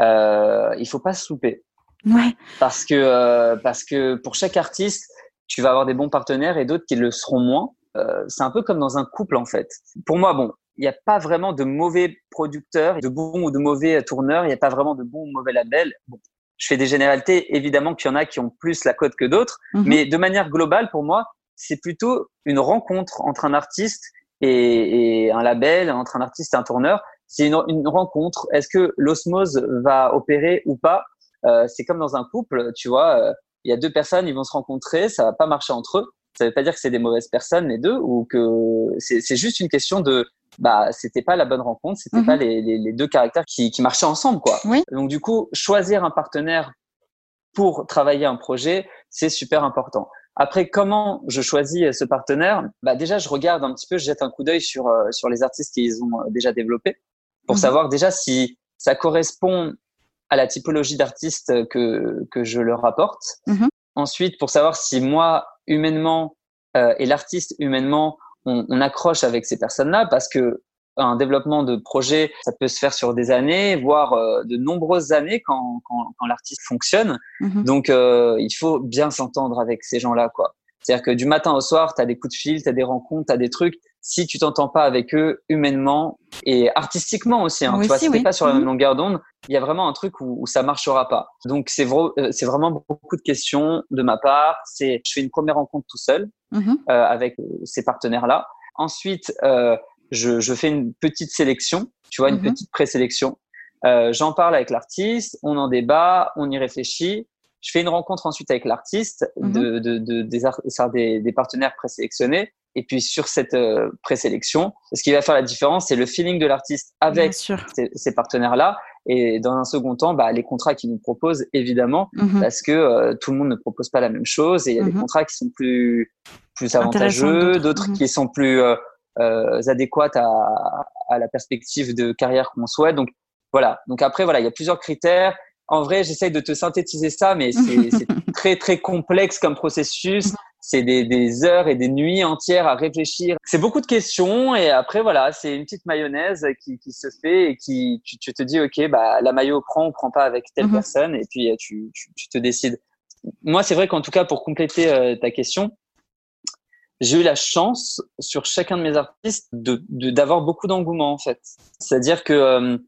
Euh, il faut pas se louper. Ouais. Parce que, euh, parce que pour chaque artiste, tu vas avoir des bons partenaires et d'autres qui le seront moins. Euh, c'est un peu comme dans un couple en fait. Pour moi, bon, il n'y a pas vraiment de mauvais producteurs, de bons ou de mauvais tourneurs. Il n'y a pas vraiment de bons ou mauvais labels. Bon, je fais des généralités. Évidemment qu'il y en a qui ont plus la cote que d'autres, mm-hmm. mais de manière globale, pour moi, c'est plutôt une rencontre entre un artiste et, et, un label, entre un artiste et un tourneur. C'est une, une, rencontre. Est-ce que l'osmose va opérer ou pas? Euh, C'est comme dans un couple, tu vois. Euh, il y a deux personnes, ils vont se rencontrer, ça va pas marcher entre eux. Ça veut pas dire que c'est des mauvaises personnes les deux ou que c'est juste une question de bah c'était pas la bonne rencontre, c'était pas mhm. les, les, les, deux caractères qui, qui marchaient ensemble quoi. Oui. Donc du coup, choisir un partenaire pour travailler un projet, c'est super important. Après, comment je choisis ce partenaire? Bah Déjà, je regarde un petit peu, je jette un coup d'œil sur, euh, sur les artistes qu'ils ont euh, déjà développés pour mhm. savoir déjà si ça correspond à la typologie d'artistes que, que je leur apporte. Mhm. Ensuite, pour savoir si moi, humainement, euh, et l'artiste humainement, on, on, accroche avec ces personnes-là parce que un développement de projet, ça peut se faire sur des années, voire euh, de nombreuses années quand, quand, quand l'artiste fonctionne. Mhm. Donc, euh, il faut bien s'entendre avec ces gens-là, quoi. C'est-à-dire que du matin au soir, tu as des coups de fil, tu as des rencontres, tu as des trucs. Si tu t'entends pas avec eux humainement et artistiquement aussi, hein, tu vois, si pas sur la même mhm. longueur d'onde, il y a vraiment un truc où, où ça marchera pas. Donc c'est euh, c'est vraiment beaucoup de questions de ma part. C'est je fais une première rencontre tout seul mhm. euh, avec ces partenaires-là. Ensuite, euh, je, je, fais une petite sélection, tu vois, une mhm. petite présélection. Euh, J'en parle avec l'artiste, on en débat, on y réfléchit. Je fais une rencontre ensuite avec l'artiste, mhm. de, de, de, des, des, partenaires présélectionnés. Et puis sur cette euh, présélection, ce qui va faire la différence, c'est le feeling de l'artiste avec ces, ces partenaires-là. Et dans un second temps, bah, les contrats qu'ils nous proposent, évidemment, mhm. parce que euh, tout le monde ne propose pas la même chose. Et il y a des contrats qui sont plus, plus avantageux, d'autres qui sont plus euh, adéquates à, à, la perspective de carrière qu'on souhaite. Donc voilà. Donc après voilà, il y a plusieurs critères. En vrai, j'essaye de te synthétiser ça, mais <laughs> c'est très très complexe comme processus. C'est des, des, heures et des nuits entières à réfléchir. C'est beaucoup de questions et après voilà, c'est une petite mayonnaise qui, qui se fait et qui tu, tu, te dis ok bah la maillot prend ou prend pas avec telle mhm. personne et puis tu, tu, tu te décides. Moi, c'est vrai qu'en tout cas pour compléter euh, ta question, j'ai eu la chance sur chacun de mes artistes de d'avoir beaucoup d'engouement en fait. C'est-à-dire que euh,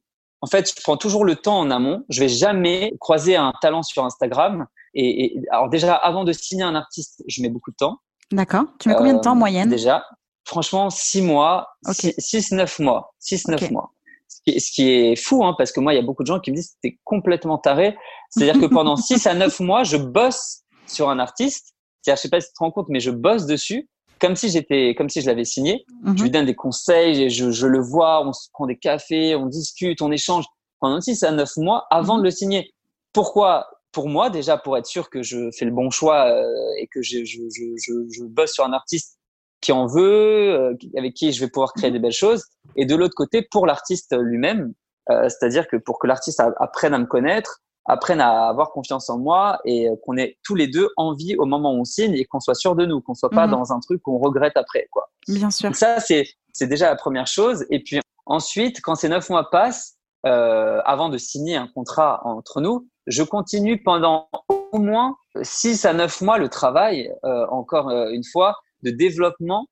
en fait, je prends toujours le temps en amont. Je vais jamais croiser un talent sur Instagram. Et, et alors déjà, avant de signer un artiste, je mets beaucoup de temps. D'accord. Tu mets combien de temps en euh, moyenne? Déjà, franchement, six mois, six, neuf mois, six, neuf mois. Ce qui, est fou, hein, parce que moi, il y a beaucoup de gens qui me disent que t'es complètement taré. C'est-à-dire que pendant <laughs> six à neuf mois, je bosse sur un artiste. C'est-à-dire, je sais pas si tu te rends compte, mais je bosse dessus comme si j'étais, comme si je l'avais signé. Je mhm. lui donne des conseils, je, je, le vois, on se prend des cafés, on discute, on échange pendant six à neuf mois avant mhm. de le signer. Pourquoi? Pour moi, déjà, pour être sûr que je fais le bon choix euh, et que je, je, je, je, bosse sur un artiste qui en veut, euh, avec qui je vais pouvoir créer mhm. des belles choses. Et de l'autre côté, pour l'artiste lui-même, C'est-à-dire que pour que l'artiste apprenne à me connaître, apprenne à avoir confiance en moi et qu'on ait tous les deux envie au moment où on signe et qu'on soit sûr de nous, qu'on soit pas mhm. dans un truc qu'on regrette après, quoi. Bien sûr. ça, c'est c'est déjà la première chose. Et puis ensuite, quand ces neuf mois passent, euh, avant de signer un contrat entre nous, je continue pendant au moins six à neuf mois le travail, euh, encore euh, une fois, de développement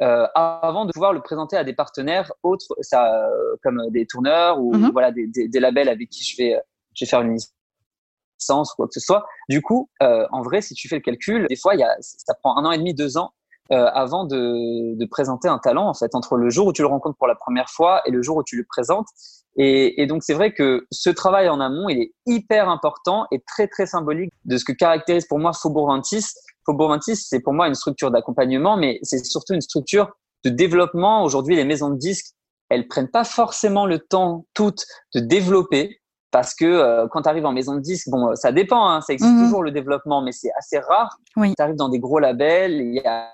euh, avant de pouvoir le présenter à des partenaires autres, ça, comme des tourneurs ou mhm. voilà des, des, des, labels avec qui je vais, je vais faire une licence ou quoi que ce soit. Du coup, en vrai, si tu fais le calcul, des fois, y a, ça prend un an et demi, deux ans euh, avant de, de, présenter un talent, en fait, entre le jour où tu le rencontres pour la première fois et le jour où tu le présentes. Et, et donc, c'est vrai que ce travail en amont, il est hyper important et très, très symbolique de ce que caractérise pour moi Faubourg 26. Faubourg 26, c'est pour moi une structure d'accompagnement, mais c'est surtout une structure de développement. Aujourd'hui, les maisons de disques, elles prennent pas forcément le temps toutes de développer parce que euh, quand tu arrives en maison de disque, bon, ça dépend, hein, ça existe mhm. toujours le développement, mais c'est assez rare. Oui. Tu arrives dans des gros labels, il y a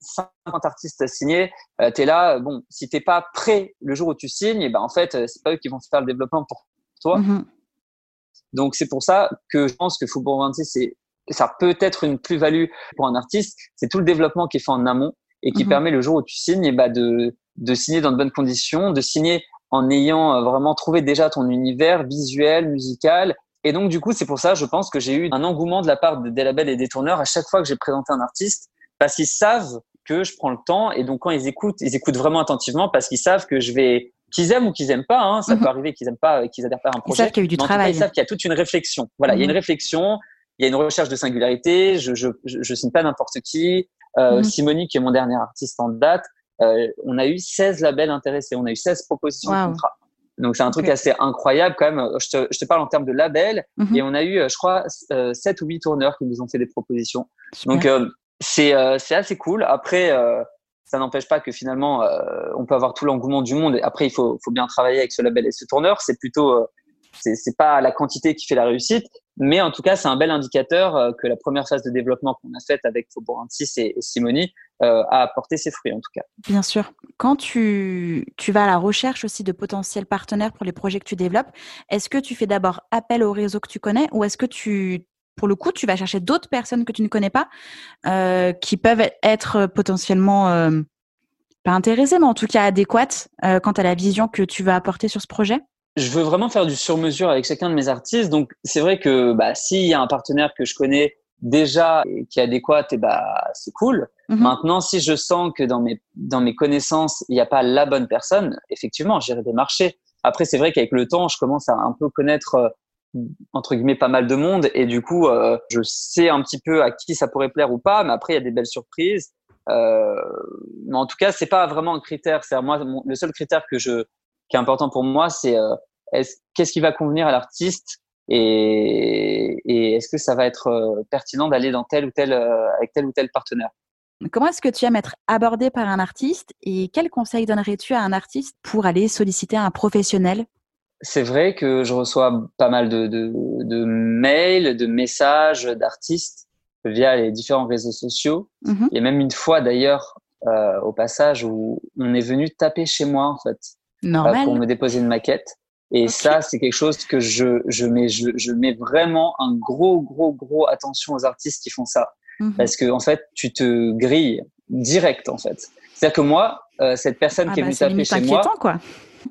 50 euh, artistes signés, euh, tu es là, bon, si t'es pas prêt le jour où tu signes, et eh ben en fait, c'est pas eux qui vont faire le développement pour toi. Mhm. Donc c'est pour ça que je pense que Football 26, c'est ça peut être une plus-value pour un artiste, c'est tout le développement qui est fait en amont et qui mhm. permet le jour où tu signes et eh ben de de signer dans de bonnes conditions, de signer en ayant euh, vraiment trouvé déjà ton univers visuel, musical. Et donc, du coup, c'est pour ça, je pense que j'ai eu un engouement de la part des labels et des tourneurs à chaque fois que j'ai présenté un artiste, parce qu'ils savent que je prends le temps. Et donc, quand ils écoutent, ils écoutent vraiment attentivement parce qu'ils savent que je vais, qu'ils aiment ou qu'ils aiment pas, hein, ça mhm. peut arriver qu'ils aiment pas, qu'ils adhèrent pas à un projet. Ils savent qu'il y a eu du travail. ils savent qu'il y a toute une réflexion. Voilà, il y a une mhm. réflexion, il y a une recherche de singularité. Je, je, je, je signe pas n'importe qui. Euh, mhm. qui est mon dernier artiste en date, euh, on a eu 16 labels intéressés, on a eu 16 propositions de contrat. Donc c'est un truc assez incroyable quand même. Je te, je te, parle en termes de labels mhm. et on a eu, euh, je crois, euh, 7 ou 8 tourneurs qui nous ont fait des propositions. Donc euh, c'est euh, c'est assez cool. Après, ça n'empêche pas que finalement on peut avoir tout l'engouement du monde. Et après, il faut, faut bien travailler avec ce label et ce tourneur. C'est plutôt c'est pas la quantité qui fait la réussite, mais en tout cas, c'est un bel indicateur euh, que la première phase de développement qu'on a faite avec Faubourg 26 et, et Simoni euh, a apporté ses fruits en tout cas. Bien sûr. Quand tu, tu vas à la recherche aussi de potentiels partenaires pour les projets que tu développes, est-ce que tu fais d'abord appel au réseau que tu connais ou est-ce que tu pour le coup, tu vas chercher d'autres personnes que tu ne connais pas, euh, qui peuvent être potentiellement pas intéressées, mais en tout cas adéquates quant à la vision que tu vas apporter sur ce projet? Je veux vraiment faire du sur-mesure avec chacun de mes artistes. Donc, c'est vrai que bah, s'il y a un partenaire que je connais déjà et qui est adéquat, et bah, c'est cool. Mhm. Maintenant, si je sens que dans mes, dans mes connaissances, il n'y a pas la bonne personne, effectivement, j'irai démarcher. Après, c'est vrai qu'avec le temps, je commence à un peu connaître, euh, entre guillemets, pas mal de monde. Et du coup, euh, je sais un petit peu à qui ça pourrait plaire ou pas. Mais après, il y a des belles surprises. Euh, mais en tout cas, c'est pas vraiment un critère. C'est moi, le seul critère que je, qui est important pour moi, c'est euh, qu'est-ce qui va convenir à l'artiste et, et est-ce que ça va être euh, pertinent d'aller dans tel ou tel euh, avec tel ou tel partenaire? Comment est-ce que tu aimes être abordé par un artiste et quels conseils donnerais-tu à un artiste pour aller solliciter un professionnel? C'est vrai que je reçois pas mal de, de, de mails, de messages d'artistes via les différents réseaux sociaux. Mm Il y a même une fois d'ailleurs euh, au passage où on est venu taper chez moi en fait pour me déposer une maquette. Et ça, c'est quelque chose que je, je mets, je, je, mets vraiment un gros, gros, gros attention aux artistes qui font ça. Mhm. Parce que, en fait, tu te grilles direct, en fait. C'est-à-dire que moi, euh, cette personne ah qui est bah, venue taper chez moi, quoi.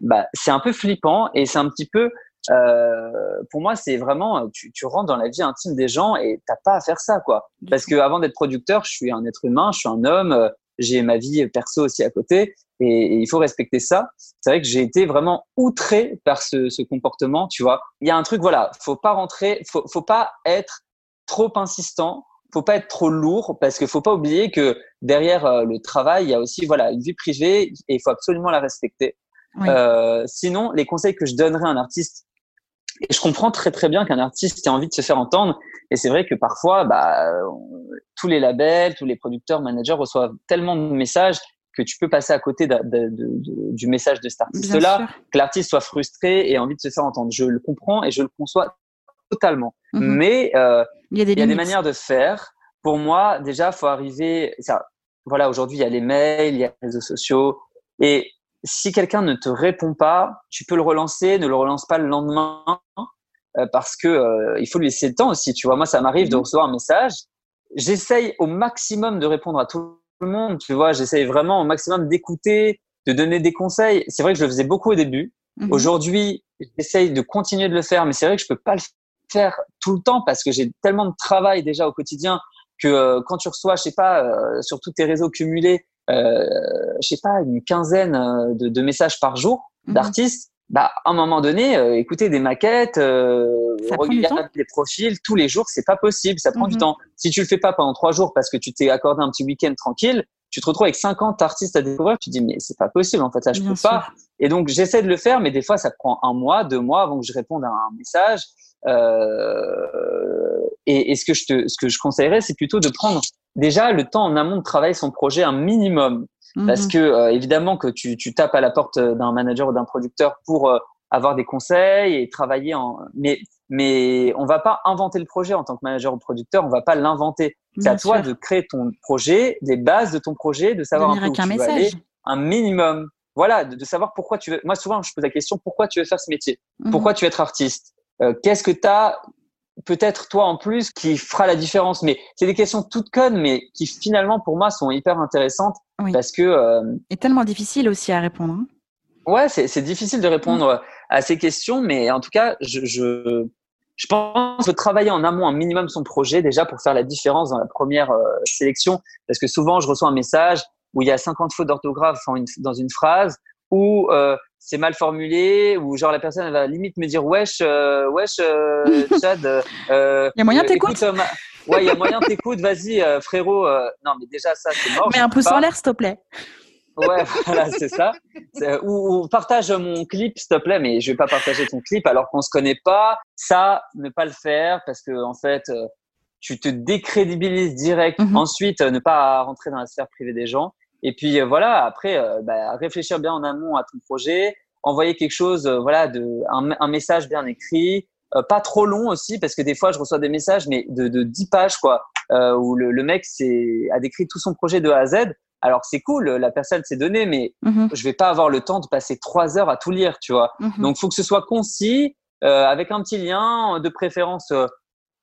Bah, c'est un peu flippant et c'est un petit peu, euh, pour moi, c'est vraiment, tu, tu rentres dans la vie intime des gens et t'as pas à faire ça, quoi. Parce que avant d'être producteur, je suis un être humain, je suis un homme, euh, j'ai ma vie perso aussi à côté et, il faut respecter ça. C'est vrai que j'ai été vraiment outré par ce, ce, comportement, tu vois. Il y a un truc, voilà, faut pas rentrer, faut, faut pas être trop insistant, faut pas être trop lourd parce qu'il faut pas oublier que derrière euh, le travail, il y a aussi voilà une vie privée et il faut absolument la respecter. Euh, sinon, les conseils que je donnerais à un artiste, et je comprends très très bien qu'un artiste ait envie de se faire entendre, et c'est vrai que parfois, bah, tous les labels, tous les producteurs, managers reçoivent tellement de messages que tu peux passer à côté de, de, de, du message de cet artiste-là, que l'artiste soit frustré et ait envie de se faire entendre. Je le comprends et je le conçois totalement. Mhm. Mais euh, il y a, des, il y a des, manières de faire. Pour moi, déjà, faut arriver. Ça, voilà, aujourd'hui, il y a les mails, il y a les réseaux sociaux, et si quelqu'un ne te répond pas, tu peux le relancer, ne le relance pas le lendemain euh, parce que euh, il faut lui laisser le temps aussi. Tu vois, moi, ça m'arrive de mhm. recevoir un message. J'essaye au maximum de répondre à tout le monde. Tu vois, j'essaye vraiment au maximum d'écouter, de donner des conseils. C'est vrai que je le faisais beaucoup au début. Mhm. Aujourd'hui, j'essaye de continuer de le faire, mais c'est vrai que je peux pas le faire tout le temps parce que j'ai tellement de travail déjà au quotidien que euh, quand tu reçois, je sais pas, sur tous tes réseaux cumulés, euh, je sais pas, une quinzaine de, de messages par jour mhm. d'artistes bah, à un moment donné, euh, écouter des maquettes, euh, regarder des profils tous les jours, c'est pas possible, ça prend du mhm. temps. Si tu le fais pas pendant trois jours parce que tu t'es accordé un petit week-end tranquille, tu te retrouves avec 50 artistes à découvrir, tu te dis mais c'est pas possible en fait là je peux pas. Et donc j'essaie de le faire, mais des fois ça prend un mois, deux mois avant que je réponde à un message. Euh, et, et, ce que je te, ce que je conseillerais, c'est plutôt de prendre déjà le temps en amont de travailler son projet un minimum. Parce mhm. que euh, évidemment que tu, tu, tapes à la porte d'un manager ou d'un producteur pour euh, avoir des conseils et travailler en mais mais on va pas inventer le projet en tant que manager ou producteur, on va pas l'inventer. C'est à toi de créer ton projet, les bases de ton projet, de savoir un peu où tu veux aller, un minimum. Voilà, de, savoir pourquoi tu veux. Moi souvent je pose la question pourquoi tu veux faire ce métier, mhm. pourquoi tu veux être artiste, euh, qu'est-ce que tu as peut-être toi en plus qui fera la différence? Mais c'est des questions toutes connes, mais qui finalement pour moi sont hyper intéressantes parce que euh, et tellement difficile aussi à répondre. Hein. Ouais, c'est difficile de répondre à ces questions, mais en tout cas, je, je, je pense que travailler en amont un minimum son projet déjà pour faire la différence dans la première euh, sélection, parce que souvent je reçois un message où il y a 50 fautes d'orthographe dans une phrase, ou euh, c'est mal formulé ou genre la personne elle va limite me dire wesh euh, wesh euh, <laughs> Chad euh, il y a moyen t'écoutes euh, ouais il y a moyen t'écoutes vas-y frérot non mais déjà ça c'est mort mais un pouce en l'air s'il te plaît. Ouais <laughs> voilà c'est ça. Ou, partage mon clip s'il te plaît mais je vais pas partager ton clip alors qu'on se connaît pas. Ça ne pas le faire parce que en fait tu te décrédibilises direct. Mhm. ensuite ne pas rentrer dans la sphère privée des gens et puis euh, voilà, après, euh, bah, réfléchir bien en amont à ton projet, envoyer quelque chose, euh, voilà, de un, message bien écrit, pas trop long aussi, parce que des fois je reçois des messages, mais de, de 10 pages quoi, où le, le mec a décrit tout son projet de A à Z. Alors c'est cool, la personne s'est donnée, mais mm je vais pas avoir le temps de passer trois heures à tout lire, tu vois. Donc, Donc faut que ce soit concis, avec un petit lien, de préférence, je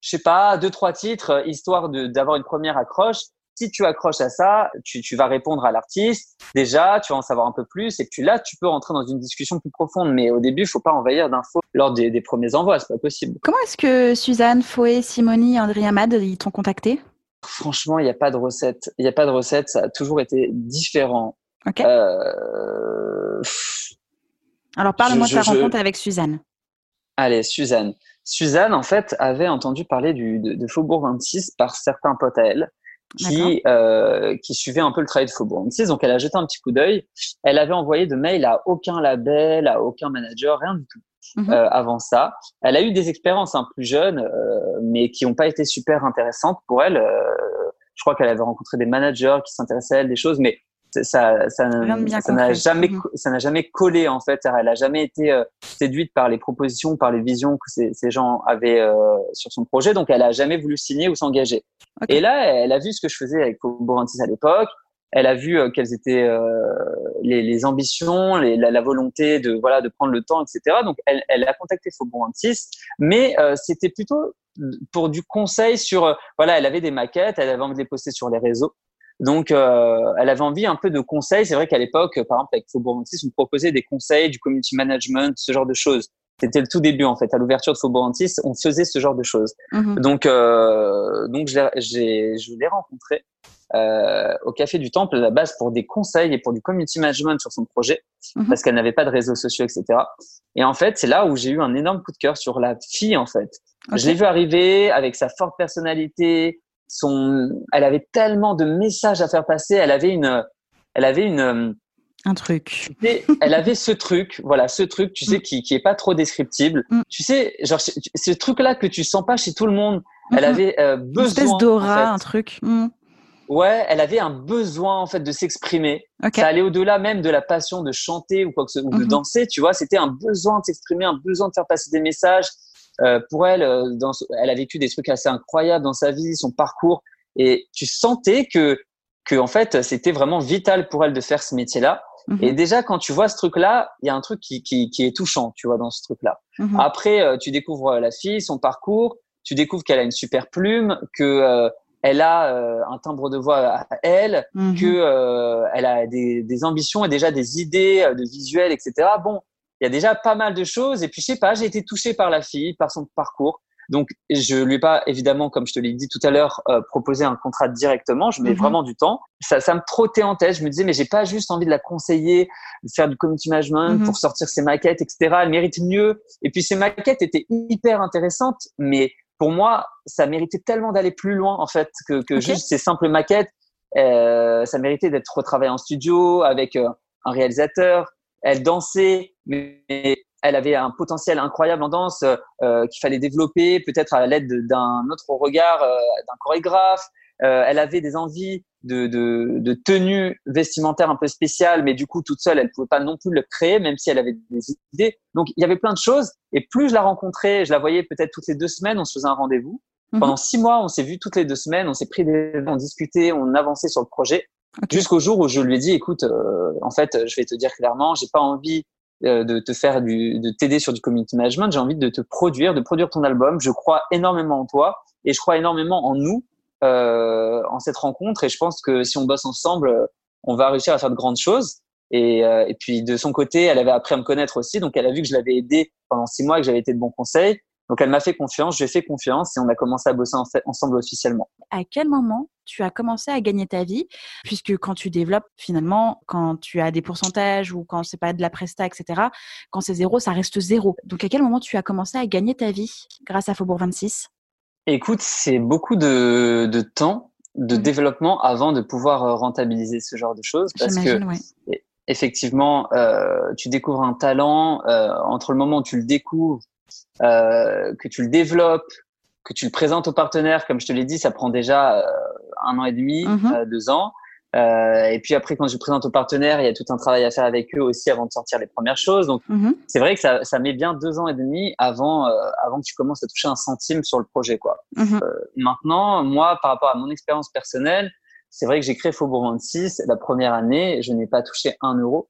sais pas, deux trois titres, histoire d'avoir une première accroche si tu accroches à ça, tu, tu vas répondre à l'artiste. Déjà, tu vas en savoir un peu plus et puis là, tu peux rentrer dans une discussion plus profonde. Mais au début, il faut pas envahir d'infos lors des, des, premiers envois, c'est pas possible. Comment est-ce que Suzanne, Foé, Simoni, André Amad, ils t'ont contacté? Franchement, il n'y a pas de recette. Il n'y a pas de recette. Ça a toujours été différent. Ok. Euh... Alors, parle-moi de ta rencontre avec Suzanne. Allez, Suzanne. Suzanne, en fait, avait entendu parler du, de, de Faubourg 26 par certains potes à elle qui euh, qui suivait un peu le travail de Faubourg Donc elle a jeté un petit coup d'œil. Elle avait envoyé de mail à aucun label, à aucun manager, rien du tout. Mhm. euh, avant ça, elle a eu des expériences un hein, plus jeunes, euh, mais qui n'ont pas été super intéressantes pour elle. Euh, je crois qu'elle avait rencontré des managers qui s'intéressaient à elle, des choses, mais ça, ça, n'a jamais, mhm. ça n'a jamais collé en fait. Elle a jamais été euh, séduite par les propositions, par les visions que ces, ces gens avaient euh, sur son projet, donc elle a jamais voulu signer ou s'engager. Et là, elle a vu ce que je faisais avec Borantis à l'époque. Elle a vu euh, quelles étaient les, les, ambitions, les, la, la, volonté de voilà de prendre le temps, etc. Donc, elle, elle a contacté Faubourg-26, mais c'était plutôt pour du conseil sur voilà, elle avait des maquettes, elle avait envie de les poster sur les réseaux. Donc, euh, elle avait envie un peu de conseils. C'est vrai qu'à l'époque, par exemple, avec Faubourg 26, on proposait des conseils, du community management, ce genre de choses. C'était le tout début, en fait. À l'ouverture de Faubourg 26, on faisait ce genre de choses. Mhm. Donc, euh, donc je l'ai rencontré euh, au Café du Temple à la base pour des conseils et pour du community management sur son projet, mhm. parce qu'elle n'avait pas de réseaux sociaux, etc. Et en fait, c'est là où j'ai eu un énorme coup de cœur sur la fille, en fait. Je l'ai vu arriver avec sa forte personnalité, son, elle avait tellement de messages à faire passer. Elle avait une, elle avait une, euh, un truc. elle avait ce truc, voilà, ce truc, tu sais, mm. qui, qui est pas trop descriptible. Mm. Tu sais, genre, ce truc-là que tu sens pas chez tout le monde. Elle avait euh, besoin. Une espèce d'aura, un truc. Mm. Ouais, elle avait un besoin en fait de s'exprimer. Ça allait au-delà même de la passion de chanter ou quoi que ce, ou de mm-hmm. danser, tu vois. C'était un besoin de s'exprimer, un besoin de faire passer des messages. Euh, pour elle, euh, dans, elle a vécu des trucs assez incroyables dans sa vie, son parcours, et tu sentais que que en fait c'était vraiment vital pour elle de faire ce métier-là. Mhm. Et déjà, quand tu vois ce truc-là, il y a un truc qui, qui, qui, est touchant, tu vois, dans ce truc-là. Mhm. Après, euh, tu découvres la fille, son parcours, tu découvres qu'elle a une super plume, que euh, elle a euh, un timbre de voix à elle, mhm. que elle a des, des, ambitions et déjà des idées de visuels, etc. Bon, il y a déjà pas mal de choses. Et puis, je sais pas, j'ai été touché par la fille, par son parcours. Donc, je lui ai pas, évidemment, comme je te l'ai dit tout à l'heure, euh, proposé un contrat directement. Je mets mhm. vraiment du temps. Ça, ça me trottait en tête. Je me disais, mais j'ai pas juste envie de la conseiller, de faire du community management mhm. pour sortir ses maquettes, etc. Elle mérite mieux. Et puis, ces maquettes étaient hyper intéressantes, mais pour moi, ça méritait tellement d'aller plus loin, en fait, que, que juste ces simples maquettes. Euh, ça méritait d'être retravaillé en studio avec euh, un réalisateur. Elle dansait, mais elle avait un potentiel incroyable en danse euh, qu'il fallait développer, peut-être à l'aide d'un autre regard euh, d'un chorégraphe. Euh, elle avait des envies de, de, de tenue vestimentaire un peu spéciale, mais du coup toute seule, elle pouvait pas non plus le créer, même si elle avait des idées. Donc il y avait plein de choses. Et plus je la rencontrais, je la voyais peut-être toutes les deux semaines, on se faisait un rendez-vous. Mhm. Pendant six mois, on s'est vu toutes les deux semaines, on s'est pris des, on discutait, on avançait sur le projet. Jusqu'au jour où je lui ai dit, écoute, en fait, je vais te dire clairement, j'ai pas envie euh, de te faire du, de t'aider sur du community management. J'ai envie de te produire, de produire ton album. Je crois énormément en toi et je crois énormément en nous, euh, en cette rencontre. Et je pense que si on bosse ensemble, euh, on va réussir à faire de grandes choses. Et, euh, et puis de son côté, elle avait appris à me connaître aussi, donc elle a vu que je l'avais aidé pendant six mois, que j'avais été de bons conseils. Donc elle m'a fait confiance, je lui ai fait confiance et on a commencé à bosser ensemble officiellement. À quel moment tu as commencé à gagner ta vie? Puisque quand tu développes, finalement, quand tu as des pourcentages ou quand c'est pas de la presta, etc., quand c'est zéro, ça reste zéro. Donc à quel moment tu as commencé à gagner ta vie grâce à Faubourg 26 Écoute, c'est beaucoup de, de temps, de mmh. développement avant de pouvoir euh, rentabiliser ce genre de choses. Parce que effectivement, euh, tu découvres un talent, euh, entre le moment où tu le découvres euh, que tu le développes, que tu le présentes aux partenaires, comme je te l'ai dit, ça prend déjà euh, un an et demi, mhm. euh, deux ans. Euh, et puis après, quand je présente aux partenaires, il y a tout un travail à faire avec eux aussi avant de sortir les premières choses. Donc, mhm. c'est vrai que ça, ça, met bien deux ans et demi avant, euh, avant que tu commences à toucher un centime sur le projet. Quoi. Euh, maintenant, moi, par rapport à mon expérience personnelle, c'est vrai que j'ai créé Faubourg 26 la première année, je n'ai pas touché un euro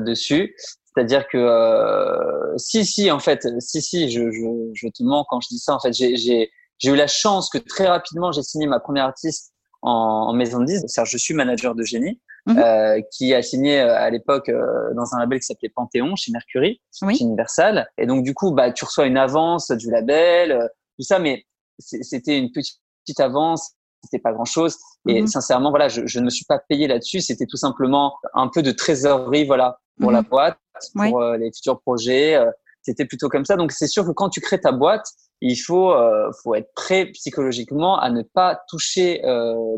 dessus. C'est-à-dire que euh, si si en fait si si je, je, je, te mens quand je dis ça en fait j'ai eu la chance que très rapidement j'ai signé ma première artiste en, en maison de disques. cest je suis manager de génie mhm. euh, qui a signé euh, à l'époque euh, dans un label qui s'appelait Panthéon chez Mercury, chez Universal. Et donc du coup bah tu reçois une avance du label euh, tout ça mais c'était une petite, petite avance c'était pas grand chose et mhm. sincèrement voilà je, je ne me suis pas payé là-dessus c'était tout simplement un peu de trésorerie voilà pour la mhm. boîte pour euh, les futurs projets. Euh, c'était plutôt comme ça. Donc c'est sûr que quand tu crées ta boîte, il faut euh, faut être prêt psychologiquement à ne pas toucher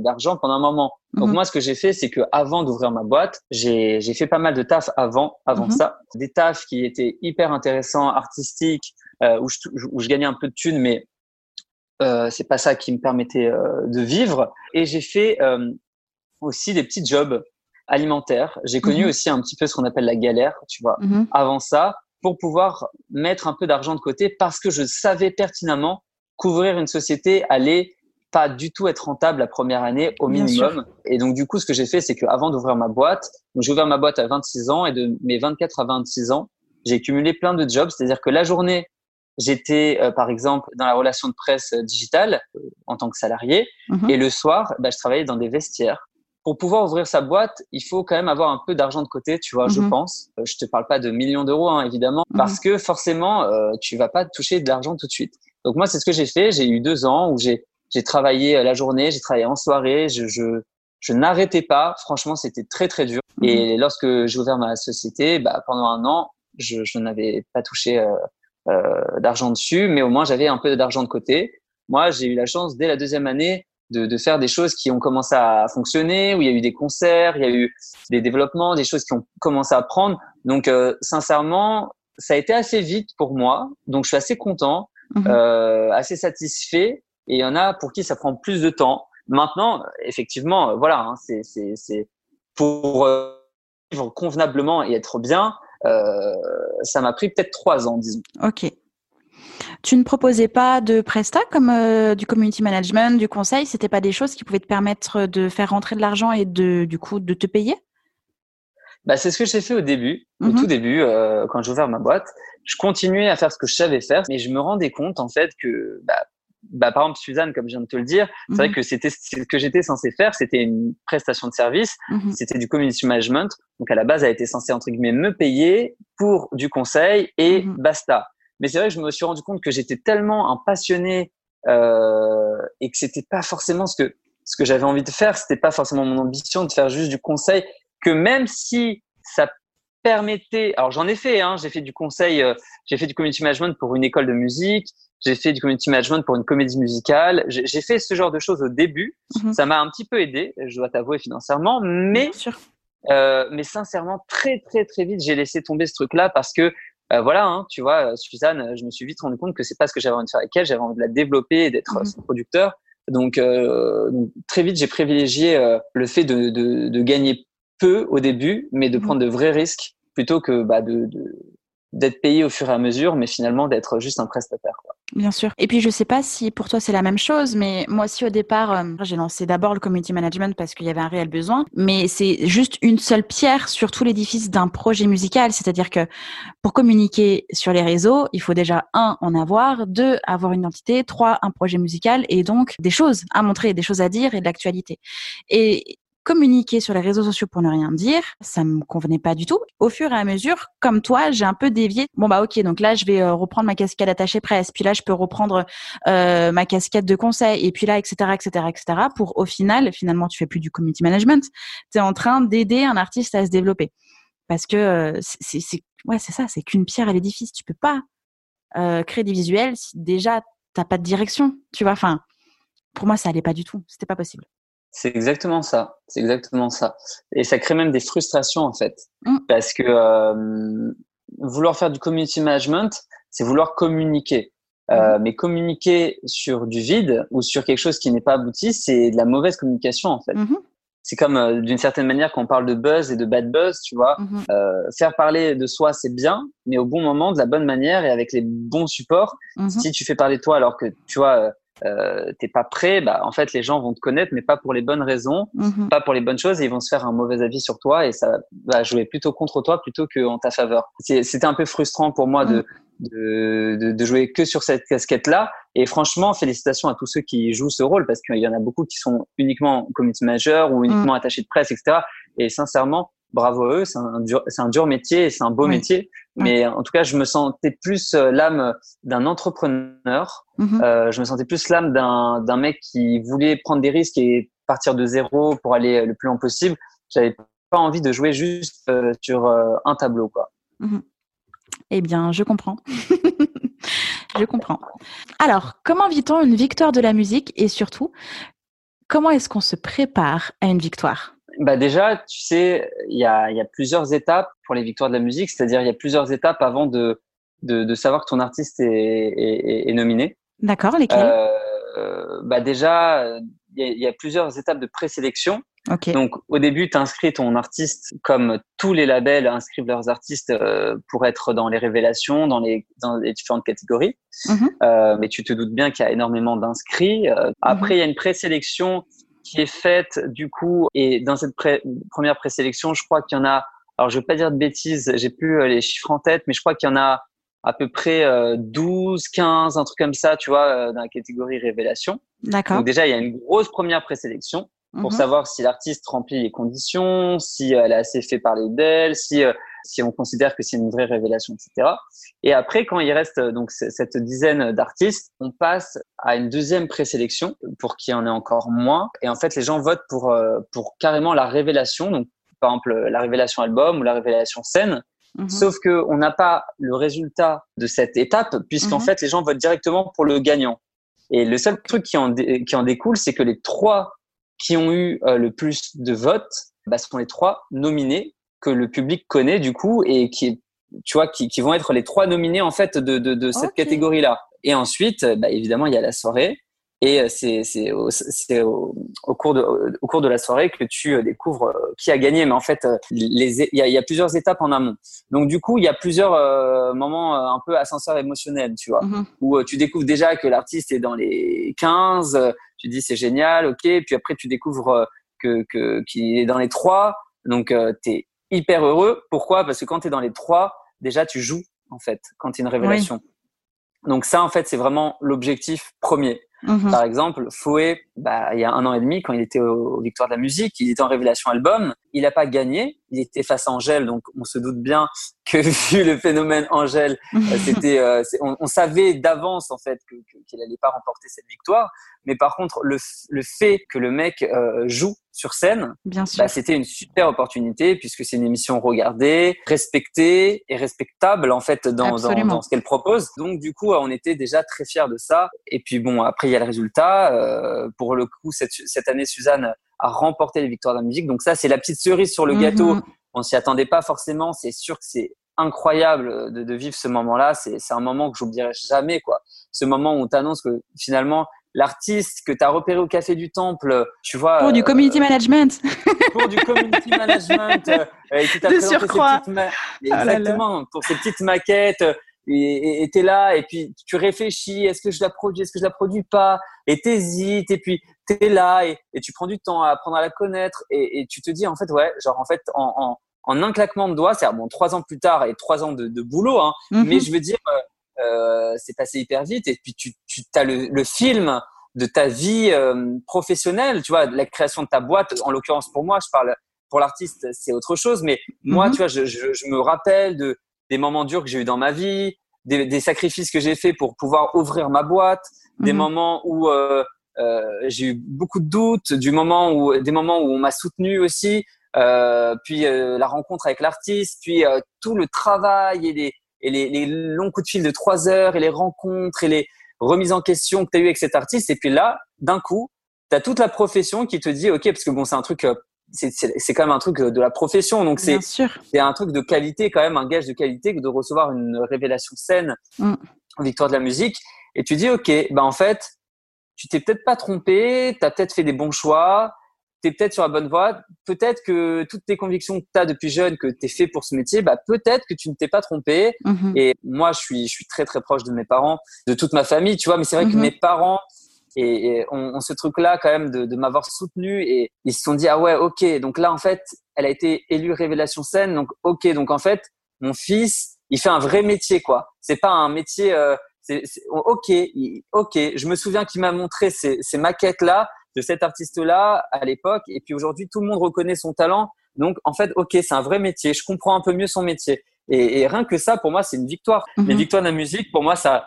d'argent pendant un moment. Donc mhm. moi ce que j'ai fait c'est que avant d'ouvrir ma boîte, j'ai j'ai fait pas mal de taf avant avant ça, des tafs qui étaient hyper intéressants, artistiques où je où je gagnais un peu de thunes mais euh, c'est pas ça qui me permettait de vivre et j'ai fait aussi des petits jobs alimentaire. J'ai connu mhm. aussi un petit peu ce qu'on appelle la galère, tu vois, mhm. avant ça, pour pouvoir mettre un peu d'argent de côté parce que je savais pertinemment qu'ouvrir une société allait pas du tout être rentable la première année au minimum. Et donc, du coup, ce que j'ai fait, c'est qu'avant d'ouvrir ma boîte, j'ai ouvert ma boîte à 26 ans et de mes 24 à 26 ans, j'ai cumulé plein de jobs. C'est-à-dire que la journée, j'étais, euh, par exemple, dans la relation de presse euh, digitale euh, en tant que salarié. Mhm. Et le soir, bah, je travaillais dans des vestiaires pour pouvoir ouvrir sa boîte, il faut quand même avoir un peu d'argent de côté, tu vois, je mhm. pense. Euh, je te parle pas de millions d'euros, hein, évidemment, mhm. parce que forcément, euh, tu vas pas toucher de l'argent tout de suite. Donc moi, c'est ce que j'ai fait. J'ai eu deux ans où j'ai j'ai travaillé la journée, j'ai travaillé en soirée, je je, je n'arrêtais pas. Franchement, c'était très très dur. Et lorsque j'ai ouvert ma société, bah, pendant un an, je, je n'avais pas touché euh, d'argent dessus, mais au moins j'avais un peu d'argent de côté. Moi, j'ai eu la chance dès la deuxième année de, de, faire des choses qui ont commencé à fonctionner, où il y a eu des concerts, il y a eu des développements, des choses qui ont commencé à prendre. Donc, euh, sincèrement, ça a été assez vite pour moi. Donc, je suis assez content, mhm. euh, assez satisfait. Et il y en a pour qui ça prend plus de temps. Maintenant, effectivement, euh, voilà, hein, c'est pour euh, vivre convenablement et être bien. Euh, ça m'a pris peut-être trois ans, disons. Ok. Tu ne proposais pas de presta comme euh, du community management, du conseil? C'était pas des choses qui pouvaient te permettre de faire rentrer de l'argent et de, du coup, de te payer? Bah, c'est ce que j'ai fait au début, au mhm. tout début, euh, quand j'ai ouvert ma boîte. Je continuais à faire ce que je savais faire, mais je me rendais compte en fait que, bah, bah, par exemple, Suzanne, comme je viens de te le dire, c'est vrai mhm. que c'était ce que j'étais censé faire, c'était une prestation de service, mhm. c'était du community management. Donc à la base, elle était censée entre guillemets me payer pour du conseil et basta. Mais c'est vrai que je me suis rendu compte que j'étais tellement un passionné euh, et que c'était pas forcément ce que ce que j'avais envie de faire, c'était pas forcément mon ambition de faire juste du conseil, que même si ça permettait, alors j'en ai fait, hein, j'ai fait du conseil, euh, j'ai fait du community management pour une école de musique, j'ai fait du community management pour une comédie musicale, j'ai fait ce genre de choses au début, mhm. ça m'a un petit peu aidé, je dois t'avouer financièrement, mais euh, mais sincèrement très très très vite j'ai laissé tomber ce truc-là parce que euh, voilà, hein, tu vois, Suzanne, je me suis vite rendu compte que c'est pas ce que j'avais envie de faire avec elle, j'avais envie de la développer et d'être mhm. son producteur. Donc, euh, très vite, j'ai privilégié euh, le fait de, de, de, gagner peu au début, mais de mhm. prendre de vrais risques plutôt que bah, de, d'être payé au fur et à mesure, mais finalement d'être juste un prestataire. Quoi. Bien sûr. Et puis je sais pas si pour toi c'est la même chose, mais moi aussi au départ, euh, j'ai lancé d'abord le community management parce qu'il y avait un réel besoin, mais c'est juste une seule pierre sur tout l'édifice d'un projet musical. C'est-à-dire que pour communiquer sur les réseaux, il faut déjà un en avoir, deux avoir une identité, trois un projet musical et donc des choses à montrer, des choses à dire et de l'actualité. Et communiquer sur les réseaux sociaux pour ne rien dire, ça me convenait pas du tout. Au fur et à mesure, comme toi, j'ai un peu dévié. Bon bah ok, donc là je vais euh, reprendre ma casquette attachée presse, puis là je peux reprendre euh, ma casquette de conseil, et puis là etc etc etc. Pour au final, finalement tu fais plus du community management, tu es en train d'aider un artiste à se développer. Parce que euh, c'est ouais c'est ça, c'est qu'une pierre à l'édifice. Tu peux pas créer des visuels si déjà t'as pas de direction, tu vois. Enfin, pour moi ça allait pas du tout, c'était pas possible. C'est exactement ça. C'est exactement ça. Et ça crée même des frustrations en fait, mm. parce que euh, vouloir faire du community management, c'est vouloir communiquer. Euh, mm. mais communiquer sur du vide ou sur quelque chose qui n'est pas abouti, c'est de la mauvaise communication en fait. Mm-hmm. C'est comme euh, d'une certaine manière quand on parle de buzz et de bad buzz, tu vois. Mm-hmm. Euh, faire parler de soi, c'est bien, mais au bon moment, de la bonne manière et avec les bons supports. Mm-hmm. Si tu fais parler de toi alors que tu vois euh, t'es pas prêt, bah en fait les gens vont te connaître, mais pas pour les bonnes raisons, mhm. pas pour les bonnes choses, et ils vont se faire un mauvais avis sur toi et ça va jouer plutôt contre toi plutôt qu'en ta faveur. C'était un peu frustrant pour moi de, mhm. de, de, jouer que sur cette casquette-là. Et franchement, félicitations à tous ceux qui jouent ce rôle parce qu'il y en a beaucoup qui sont uniquement community manager ou uniquement mhm. attachés de presse, etc. Et sincèrement, bravo à eux, c'est un dur, un dur métier, c'est un beau métier. Mais en tout cas, je me sentais plus euh, l'âme d'un entrepreneur. Mhm. euh, je me sentais plus l'âme d'un mec qui voulait prendre des risques et partir de zéro pour aller le plus loin possible. J'avais pas envie de jouer juste euh, sur euh, un tableau, quoi. Mhm. Eh bien, je comprends. <laughs> je comprends. Alors, comment vit-on une victoire de la musique et surtout, comment est-ce qu'on se prépare à une victoire? Bah déjà, tu sais, il y a, y a plusieurs étapes pour les victoires de la musique, c'est-à-dire il y a plusieurs étapes avant de, de, de savoir que ton artiste est, est, est nominé. D'accord, lesquelles? Euh, bah Déjà, il y, a, plusieurs étapes de présélection. Okay. Donc au début, tu inscris ton artiste comme tous les labels inscrivent leurs artistes euh, pour être dans les révélations, dans les, dans les différentes catégories. Mm-hmm. euh, mais tu te doutes bien qu'il y a énormément d'inscrits. Euh, après, il y a une présélection qui est faite du coup et dans cette première présélection, je crois qu'il y en a. Alors je veux pas dire de bêtises, j'ai plus euh, les chiffres en tête, mais je crois qu'il y en a à peu près 12, euh, 15, un truc comme ça, tu vois, euh, dans la catégorie révélation. D'accord. Donc déjà, il y a une grosse première présélection pour mhm. savoir si l'artiste remplit les conditions, si elle a assez fait parler d'elle, si si on considère que c'est une vraie révélation, etc. Et après, quand il reste donc cette dizaine d'artistes, on passe à une deuxième présélection pour qu'il y en ait encore moins. Et en fait, les gens votent pour euh, pour carrément la révélation, donc par exemple la révélation album ou la révélation scène. Mhm. Sauf que on n'a pas le résultat de cette étape puisqu'en mhm. fait les gens votent directement pour le gagnant. Et le seul truc qui en, qui en découle, c'est que les trois qui ont eu euh, le plus de votes bah, sont les trois nominés que le public connaît du coup et qui tu vois qui, qui vont être les trois nominés en fait de, de, de cette catégorie là et ensuite bah, évidemment il y a la soirée. Et euh, c'est c'est au, au, au, cours de au cours de la soirée que tu euh, découvres euh, qui a gagné. Mais en fait les il y a, y a, plusieurs étapes en amont. Donc du coup il y a plusieurs moments un peu ascenseur émotionnel tu vois. Mm-hmm. où tu découvres déjà que l'artiste est dans les 15 tu dis c'est génial ok. Puis après tu découvres que que qu'il est dans les trois. Donc tu es hyper heureux. Pourquoi? Parce que quand tu es dans les trois, déjà tu joues en fait quand tu une révélation. Donc ça, en fait, c'est vraiment l'objectif premier. Mhm. Par exemple, Fouet, bah, il y a un an et demi, quand il était aux Victoires de la musique, il était en révélation album. Il n'a pas gagné. Il était face à Angèle, donc on se doute bien que <laughs> vu le phénomène Angèle, euh, <laughs> c'était, euh, on, savait d'avance en fait qu'il que, n'allait pas remporter cette victoire. Mais par contre, le, le fait que le mec euh, joue sur scène, bah, c'était une super opportunité puisque c'est une émission regardée, respectée et respectable en fait dans, dans, dans ce qu'elle propose. Donc du coup, on était déjà très fiers de ça. Et puis bon, après il y a le résultat. Euh, pour le coup, cette, cette année, Suzanne a remporté les victoires de la musique. Donc ça, c'est la petite cerise sur le mhm. gâteau. On s'y attendait pas forcément. C'est sûr que c'est incroyable de, de, vivre ce moment-là. C'est un moment que j'oublierai jamais, quoi. Ce moment où on t'annonce que finalement l'artiste que tu as repéré au Café du Temple, tu vois. Pour du community euh, management. <laughs> Pour du community management. Euh, et qui t'a présenté surcroît. Ces petites ah Exactement. Pour ces petites maquettes. Et tu es là, et puis tu réfléchis, est-ce que je la produis, est-ce que je la produis pas, et t'hésites, et puis tu es là, et, et, tu prends du temps à apprendre à la connaître, et, et, tu te dis, en fait, ouais, genre, en fait, en, en, en un claquement de doigts, c'est-à-dire, bon, trois ans plus tard et trois ans de, de boulot, hein, mm-hmm. mais je veux dire, euh, euh, c'est passé hyper vite et puis tu, tu as le, le film de ta vie euh, professionnelle, tu vois, la création de ta boîte. En l'occurrence, pour moi, je parle pour l'artiste, c'est autre chose, mais moi, mhm. tu vois, je, je, je, me rappelle de des moments durs que j'ai eu dans ma vie, des, des sacrifices que j'ai fait pour pouvoir ouvrir ma boîte, des mhm. moments où euh, euh, j'ai eu beaucoup de doutes, du moment où des moments où on m'a soutenu aussi, euh, puis la rencontre avec l'artiste, puis tout le travail et les et les, les, longs coups de fil de trois heures et les rencontres et les remises en question que tu as eu avec cet artiste. Et puis là, d'un coup, tu as toute la profession qui te dit, OK, parce que bon, c'est un truc, euh, c'est quand même un truc de la profession. Donc c'est c'est un truc de qualité, quand même, un gage de qualité que de recevoir une révélation saine mm. en victoire de la musique. Et tu dis, OK, ben en fait, tu t'es peut-être pas trompé, tu as peut-être fait des bons choix, tu es peut-être sur la bonne voie. Peut-être que toutes tes convictions que tu as depuis jeune, que tu es fait pour ce métier, bah, peut-être que tu ne t'es pas trompé. Mhm. Et moi, je suis, je suis très, très proche de mes parents, de toute ma famille, tu vois. Mais c'est vrai que mhm. mes parents, et, ont, ce truc-là quand même de, de m'avoir soutenu et ils se sont dit, ah ouais, ok. Donc là, en fait, elle a été élue révélation scène. Donc, ok. Donc, en fait, mon fils, il fait un vrai métier, quoi. C'est pas un métier, euh, c'est, ok, ok. Je me souviens qu'il m'a montré ces, ces maquettes-là de cet artiste-là à l'époque. Et puis aujourd'hui, tout le monde reconnaît son talent. Donc, en fait, ok, c'est un vrai métier. Je comprends un peu mieux son métier. Et, rien que ça, pour moi, c'est une victoire. Les mhm. victoires de la musique, pour moi, ça,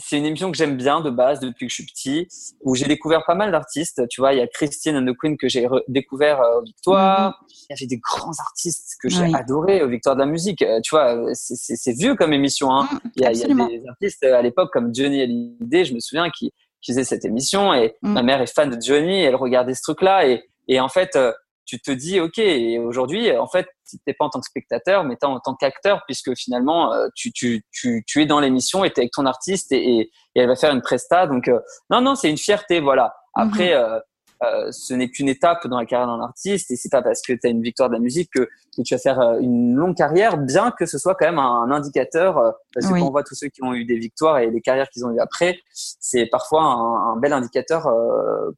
c'est une émission que j'aime bien de base depuis que je suis petit, où j'ai découvert pas mal d'artistes. Tu vois, il y a Christine and the Queen que j'ai découvert euh, aux Victoires. Mhm. Il y avait des grands artistes que j'ai adorés aux Victoires de la musique. Euh, tu vois, c'est vieux comme émission. Hein. Mhm, il, y a, il, y a, des artistes à l'époque comme Johnny Hallyday, je me souviens, qui, qui faisait cette émission et mm. ma mère est fan de Johnny, elle regardait ce truc-là et, et en fait, euh, tu te dis, ok, aujourd'hui, en fait, t'es pas en tant que spectateur, mais t'es en tant qu'acteur, puisque finalement, euh, tu, tu, tu, tu es dans l'émission et t'es avec ton artiste et, et, elle va faire une presta. Donc, euh, non, non, c'est une fierté, voilà. Après, mm-hmm. Euh, ce n'est qu'une étape dans la carrière d'un artiste et c'est pas parce que tu as une victoire de la musique que, que, tu vas faire euh, une longue carrière, bien que ce soit quand même un, indicateur. Euh, parce que quand on voit tous ceux qui ont eu des victoires et les carrières qu'ils ont eu après, c'est parfois un, un, bel indicateur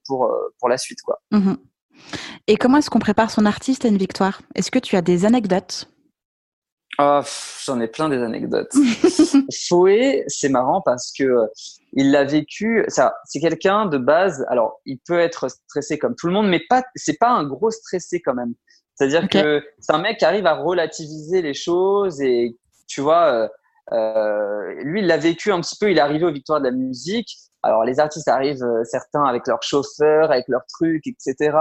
pour, pour la suite. quoi. Mhm. Et comment est-ce qu'on prépare son artiste à une victoire? Est-ce que tu as des anecdotes? Oh, J'en ai plein des anecdotes. <laughs> Fouet, c'est marrant parce que euh, il l'a vécu. Ça, c'est quelqu'un de base. Alors, il peut être stressé comme tout le monde, mais pas. C'est pas un gros stressé quand même. C'est-à-dire que c'est un mec qui arrive à relativiser les choses et tu vois. Euh, euh, lui, il l'a vécu un petit peu. Il est arrivé aux victoires de la musique. Alors, les artistes arrivent, euh, certains avec leur chauffeur, avec leurs trucs, etc.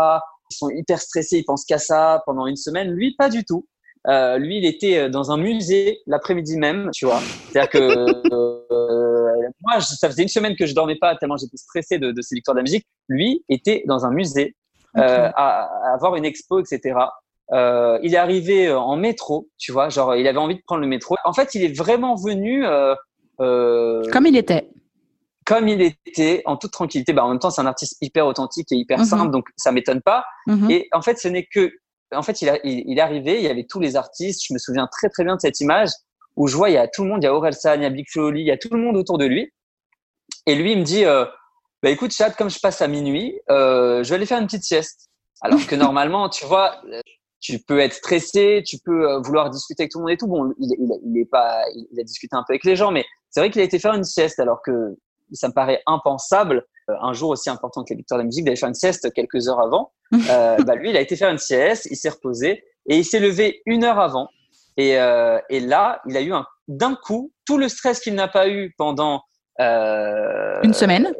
Ils sont hyper stressés, ils pensent qu'à ça pendant une semaine. Lui, pas du tout. Euh, lui, il était euh, dans un musée l'après-midi même, tu vois. C'est-à-dire que euh, moi, ça faisait une semaine que je dormais pas tellement j'étais stressé de, de ces victoires de la musique. Lui était dans un musée euh, à, à, avoir une expo, etc. Euh, il est arrivé en métro, tu vois, genre il avait envie de prendre le métro. En fait, il est vraiment venu comme il était. Comme il était, en toute tranquillité. Bah, en même temps, c'est un artiste hyper authentique et hyper mhm. simple, donc ça m'étonne pas. Mhm. Et en fait, ce n'est que en fait, il, est arrivé, il y avait tous les artistes. Je me souviens très très bien de cette image où je vois il y a tout le monde, il y a Orelsan, il y a Big il y a tout le monde autour de lui. Et lui, il me dit, euh, bah écoute, Chad, comme je passe à minuit, euh, je vais aller faire une petite sieste. Alors que <laughs> normalement, tu vois, tu peux être stressé, tu peux vouloir discuter avec tout le monde et tout. Bon, il, il, il est pas, il a discuté un peu avec les gens, mais c'est vrai qu'il a été faire une sieste alors que ça me paraît impensable un jour aussi important que les victoires de la musique d'aller faire une sieste quelques heures avant. <laughs> Euh, bah lui, il a été faire une sieste, il s'est reposé et il s'est levé une heure avant. Et, euh, et là, il a eu un d'un coup tout le stress qu'il n'a pas eu pendant euh, une semaine,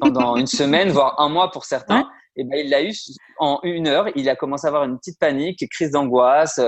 pendant une semaine, voire un mois pour certains. Et ben il l'a eu en une heure. Il a commencé à avoir une petite panique, crise d'angoisse,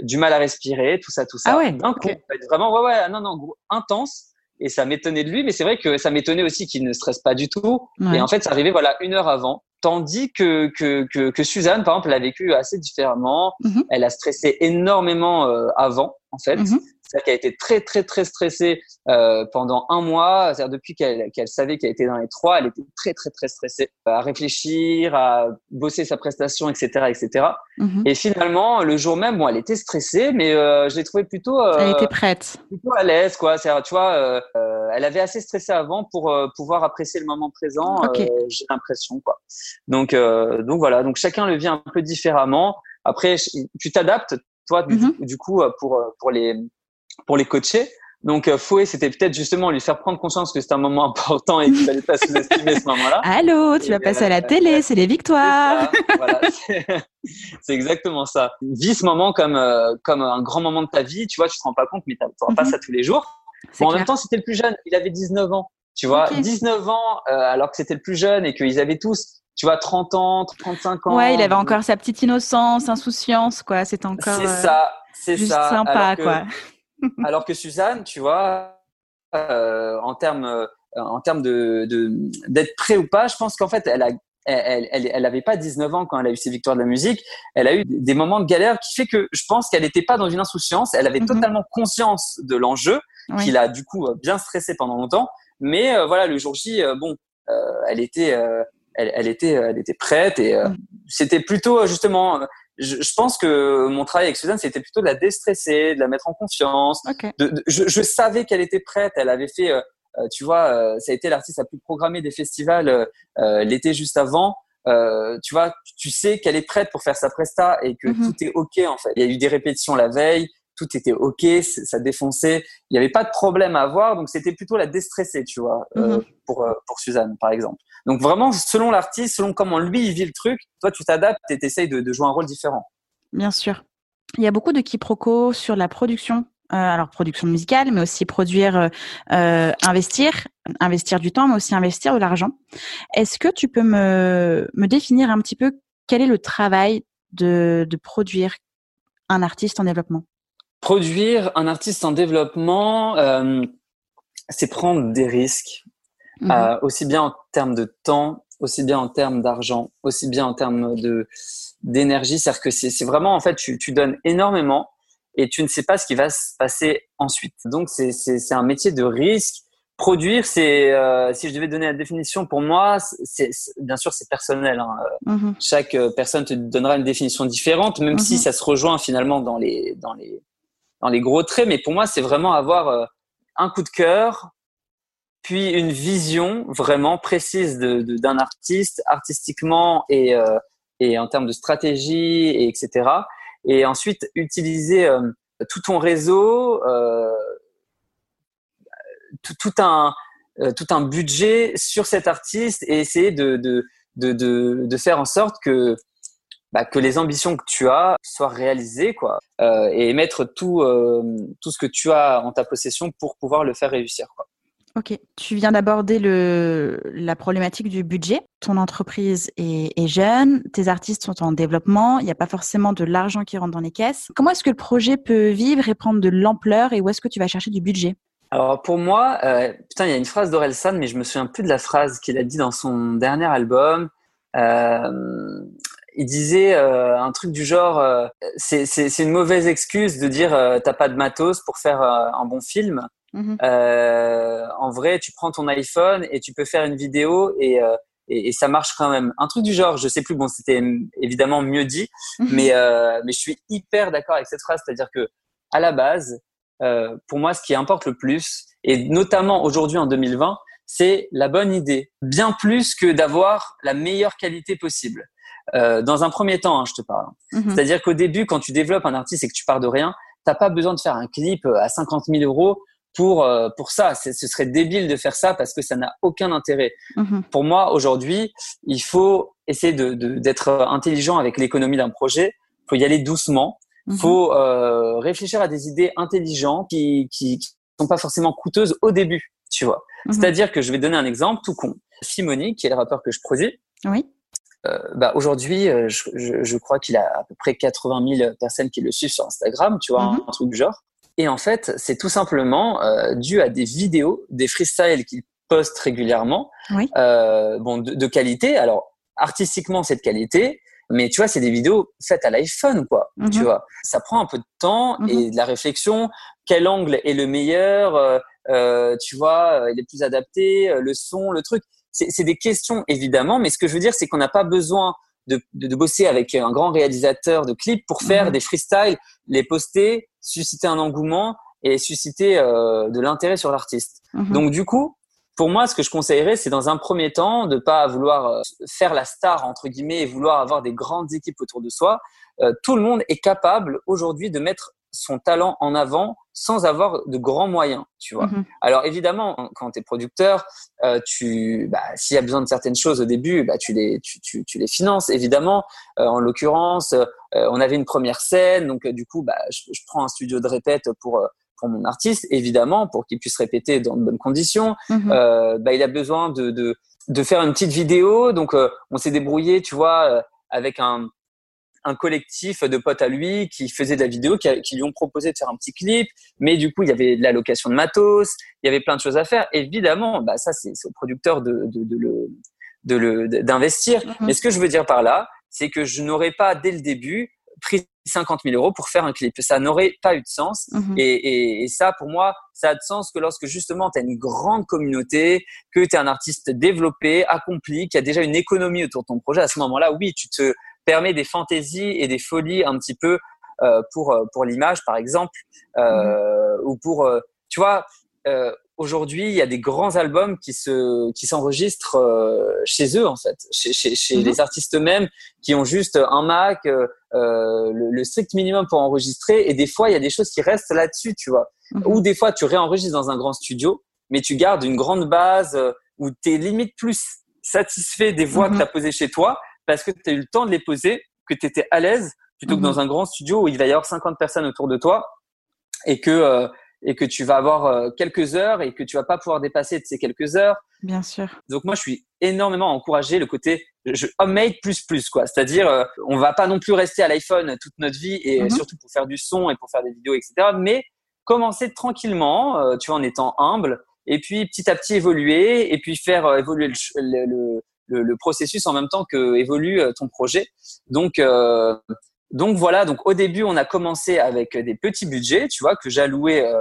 du mal à respirer, tout ça, tout ça. Ah ouais. D'un coup, vraiment, ouais, ouais, non, non, intense et ça m'étonnait de lui, mais c'est vrai que ça m'étonnait aussi qu'il ne stresse pas du tout. Et en fait, ça arrivait voilà une heure avant. Tandis que, que, que, que Suzanne, par exemple, l'a vécu assez différemment. Mhm. Elle a stressé énormément euh, avant, en fait. Mhm. C'est-à-dire qu'elle a été très, très, très stressée euh, pendant un mois. C'est-à-dire depuis qu'elle qu'elle savait qu'elle était dans les trois, elle était très, très, très stressée à réfléchir, à bosser sa prestation, etc., etc. Mhm. Et finalement, le jour même, bon, elle était stressée, mais euh, je l'ai trouvée plutôt. Euh, elle était prête. Plutôt à l'aise, quoi. C'est-à-dire, tu vois, euh, euh, elle avait assez stressé avant pour euh, pouvoir apprécier le moment présent. Okay. J'ai l'impression, quoi. Donc, donc voilà. Donc chacun le vit un peu différemment. Après, tu t'adaptes, toi, du, mhm. du coup, pour pour les pour les coacher. Donc, euh, Fouet, c'était peut-être justement lui faire prendre conscience que c'était un moment <laughs> important et qu'il fallait pas sous-estimer ce moment-là. Allô, tu vas passer à la télé, c'est les victoires. <laughs> C'est exactement ça. Vis ce moment comme euh, comme un grand moment de ta vie. Tu vois, tu te rends pas compte, mais tu n'auras pas mhm. ça tous les jours. en même temps, c'était le plus jeune. Il avait 19 ans. Tu vois, 19 ans, euh, alors que c'était le plus jeune et qu'ils avaient tous, tu vois, 30 ans, 35 ans. Ouais, il avait encore sa petite innocence, insouciance, quoi. C'est encore. C'est ça, c'est ça. Sympa, quoi. Alors que Suzanne, tu vois, euh, en termes euh, en termes de d'être prêt ou pas, je pense qu'en fait, elle a elle, elle, elle avait pas 19 ans quand elle a eu ses victoires de la musique. Elle a eu des moments de galère qui fait que je pense qu'elle n'était pas dans une insouciance. Elle avait mhm. totalement conscience de l'enjeu, qui l'a du coup bien stressé pendant longtemps. Mais euh, voilà, le jour J, bon, elle était, elle, elle, était, elle était prête et mhm. c'était plutôt justement je, je, pense que mon travail avec Suzanne, c'était plutôt de la déstresser, de la mettre en confiance. De, je, je, savais qu'elle était prête. Elle avait fait, euh, euh, tu vois, euh, ça a été l'artiste la plus programmée des festivals l'été juste avant. tu vois, tu sais qu'elle est prête pour faire sa presta et que mhm. tout est ok en fait. Il y a eu des répétitions la veille, tout était ok, ça défonçait, il n'y avait pas de problème à avoir, donc c'était plutôt la déstresser, tu vois, mhm. pour pour Suzanne par exemple. Donc vraiment, selon l'artiste, selon comment lui il vit le truc, toi tu t'adaptes et tu essayes de, jouer un rôle différent. Bien sûr. Il y a beaucoup de quiproquos sur la production. Euh, alors production musicale, mais aussi produire, euh, euh, investir, investir du temps, mais aussi investir de l'argent. Est-ce que tu peux me, me définir un petit peu quel est le travail de, de produire un artiste en développement? Produire un artiste en développement, c'est prendre des risques, Mhm. Euh, aussi bien en termes de temps, aussi bien en termes d'argent, aussi bien en termes de d'énergie. C'est-à-dire que c'est vraiment en fait tu, tu donnes énormément et tu ne sais pas ce qui va se passer ensuite. Donc c'est c'est un métier de risque. Produire, c'est euh, si je devais donner la définition pour moi, c'est bien sûr c'est personnel. Hein. Mhm. Chaque euh, personne te donnera une définition différente, même si mhm. ça se rejoint finalement dans les dans les dans les gros traits. Mais pour moi, c'est vraiment avoir euh, un coup de cœur, puis une vision vraiment précise d'un de, d'un artiste, artistiquement et, euh, et en termes de stratégie, et etc. Et ensuite, utiliser euh, tout ton réseau, euh, tout, tout, un, euh, tout un budget sur cet artiste et essayer de, de, de, de, de faire en sorte que, bah, que les ambitions que tu as soient réalisées quoi, euh, et mettre tout, tout ce que tu as en ta possession pour pouvoir le faire réussir. Quoi. Ok, tu viens d'aborder la problématique du budget. Ton entreprise est, jeune, tes artistes sont en développement, il n'y a pas forcément de l'argent qui rentre dans les caisses. Comment est-ce que le projet peut vivre et prendre de l'ampleur et où est-ce que tu vas chercher du budget? Alors pour moi, euh, putain, il y a une phrase d'Orelsan, mais je me souviens plus de la phrase qu'il a dit dans son dernier album. Euh, il disait euh, un truc du genre, c'est une mauvaise excuse de dire t'as pas de matos pour faire un bon film. Mhm. Euh, en vrai, tu prends ton iPhone et tu peux faire une vidéo et, euh, et, et, ça marche quand même. Un truc du genre, je sais plus. Bon, c'était évidemment mieux dit, mhm. mais euh, mais je suis hyper d'accord avec cette phrase, c'est-à-dire que à la base, euh, pour moi, ce qui importe le plus, et notamment aujourd'hui en 2020, c'est la bonne idée, bien plus que d'avoir la meilleure qualité possible. euh, dans un premier temps, hein, je te parle. Mhm. C'est-à-dire qu'au début, quand tu développes un artiste et que tu pars de rien, t'as pas besoin de faire un clip à 50 000 euros pour euh, pour ça. Ce serait débile de faire ça parce que ça n'a aucun intérêt. Mhm. Pour moi, aujourd'hui, il faut essayer de d'être intelligent avec l'économie d'un projet. Il faut y aller doucement. Il mhm. faut euh, réfléchir à des idées intelligentes qui, qui qui sont pas forcément coûteuses au début, tu vois. Mhm. C'est-à-dire que je vais donner un exemple tout con. Simoni, qui est le rappeur que je produis. Oui. Euh, bah aujourd'hui, euh, je, je, je, crois qu'il a à peu près 80 000 personnes qui le suivent sur Instagram, tu vois, un truc du genre. Et en fait, c'est tout simplement euh, dû à des vidéos, des freestyles qu'il poste régulièrement, euh, bon, de, de, qualité. Alors, artistiquement, c'est de qualité, mais tu vois, c'est des vidéos faites à l'iPhone, quoi. Mhm. Tu vois, ça prend un peu de temps mhm. et de la réflexion. Quel angle est le meilleur euh, euh Tu vois, il est plus adapté, le son, le truc. C'est des questions évidemment, mais ce que je veux dire, c'est qu'on n'a pas besoin de, de, bosser avec un grand réalisateur de clips pour faire mhm. des freestyles, les poster, susciter un engouement et susciter euh, de l'intérêt sur l'artiste. Mhm. Donc du coup, pour moi, ce que je conseillerais, c'est dans un premier temps de pas vouloir euh, faire la star entre guillemets et vouloir avoir des grandes équipes autour de soi. Euh, tout le monde est capable aujourd'hui de mettre son talent en avant sans avoir de grands moyens, tu vois. Mhm. Alors évidemment, quand tu es producteur, euh, tu, bah, s'il y a besoin de certaines choses au début, bah, tu les, tu, tu, tu les finances évidemment. Euh, en l'occurrence, euh, on avait une première scène, donc du coup, bah, je, je, prends un studio de répète pour pour mon artiste, évidemment, pour qu'il puisse répéter dans de bonnes conditions. Mhm. bah, il a besoin de, de de faire une petite vidéo, donc on s'est débrouillé, tu vois, avec un un collectif de potes à lui qui faisait de la vidéo, qui, lui ont proposé de faire un petit clip, mais du coup il y avait de la location de matos, il y avait plein de choses à faire. Évidemment, bah ça c'est au producteur de, de, de le de le d'investir. Mm-hmm. Mais ce que je veux dire par là, c'est que je n'aurais pas dès le début pris 50 000 euros pour faire un clip. Ça n'aurait pas eu de sens. Mm-hmm. Et, et, et, ça, pour moi, ça a de sens que lorsque justement tu as une grande communauté, que tu es un artiste développé, accompli, qui a déjà une économie autour de ton projet, à ce moment-là, oui, tu te permet des fantaisies et des folies un petit peu euh, pour euh, pour l'image par exemple euh, mhm. ou pour euh, tu vois aujourd'hui il y a des grands albums qui se qui s'enregistrent chez eux en fait chez chez, chez mhm. les artistes eux-mêmes qui ont juste un Mac le, le, strict minimum pour enregistrer et des fois il y a des choses qui restent là-dessus tu vois mhm. ou des fois tu réenregistres dans un grand studio mais tu gardes une grande base où tu es limite plus satisfait des voix que tu as posées chez toi parce que tu as eu le temps de les poser, que tu étais à l'aise, plutôt que dans mhm. un grand studio où il va y avoir 50 personnes autour de toi et que euh, et que tu vas avoir euh, quelques heures et que tu vas pas pouvoir dépasser de ces quelques heures. Bien sûr. Donc moi je suis énormément encouragé le côté je, homemade plus plus quoi, c'est-à-dire euh, on va pas non plus rester à l'iPhone toute notre vie et mhm. surtout pour faire du son et pour faire des vidéos etc. Mais commencer tranquillement, euh, tu vois en étant humble et puis petit à petit évoluer et puis faire évoluer le, le le, le, processus en même temps que évolue euh, ton projet. Donc euh, donc voilà, donc au début on a commencé avec des petits budgets, tu vois, que j'allouais, euh,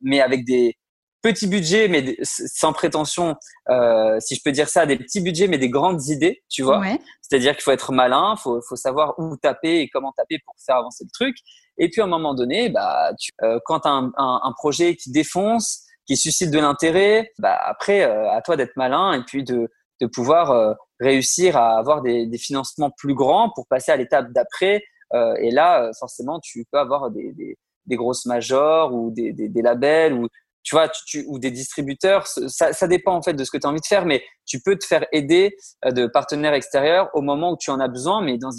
mais avec des petits budgets, mais sans prétention, euh, si je peux dire ça, des petits budgets, mais des grandes idées, tu vois. Ouais. C'est-à-dire qu'il faut être malin, faut faut savoir où taper et comment taper pour faire avancer le truc. Et puis à un moment donné, bah, tu, euh, quand as un, un, un, projet qui défonce, qui suscite de l'intérêt, bah après à toi d'être malin et puis de de pouvoir euh, réussir à avoir des, des, financements plus grands pour passer à l'étape d'après. Euh, et là, euh, forcément, tu peux avoir des, des, des grosses majors ou des, des, labels ou tu vois, tu, ou des distributeurs. Ça, ça, dépend en fait de ce que tu as envie de faire, mais tu peux te faire aider de partenaires extérieurs au moment où tu en as besoin, mais dans,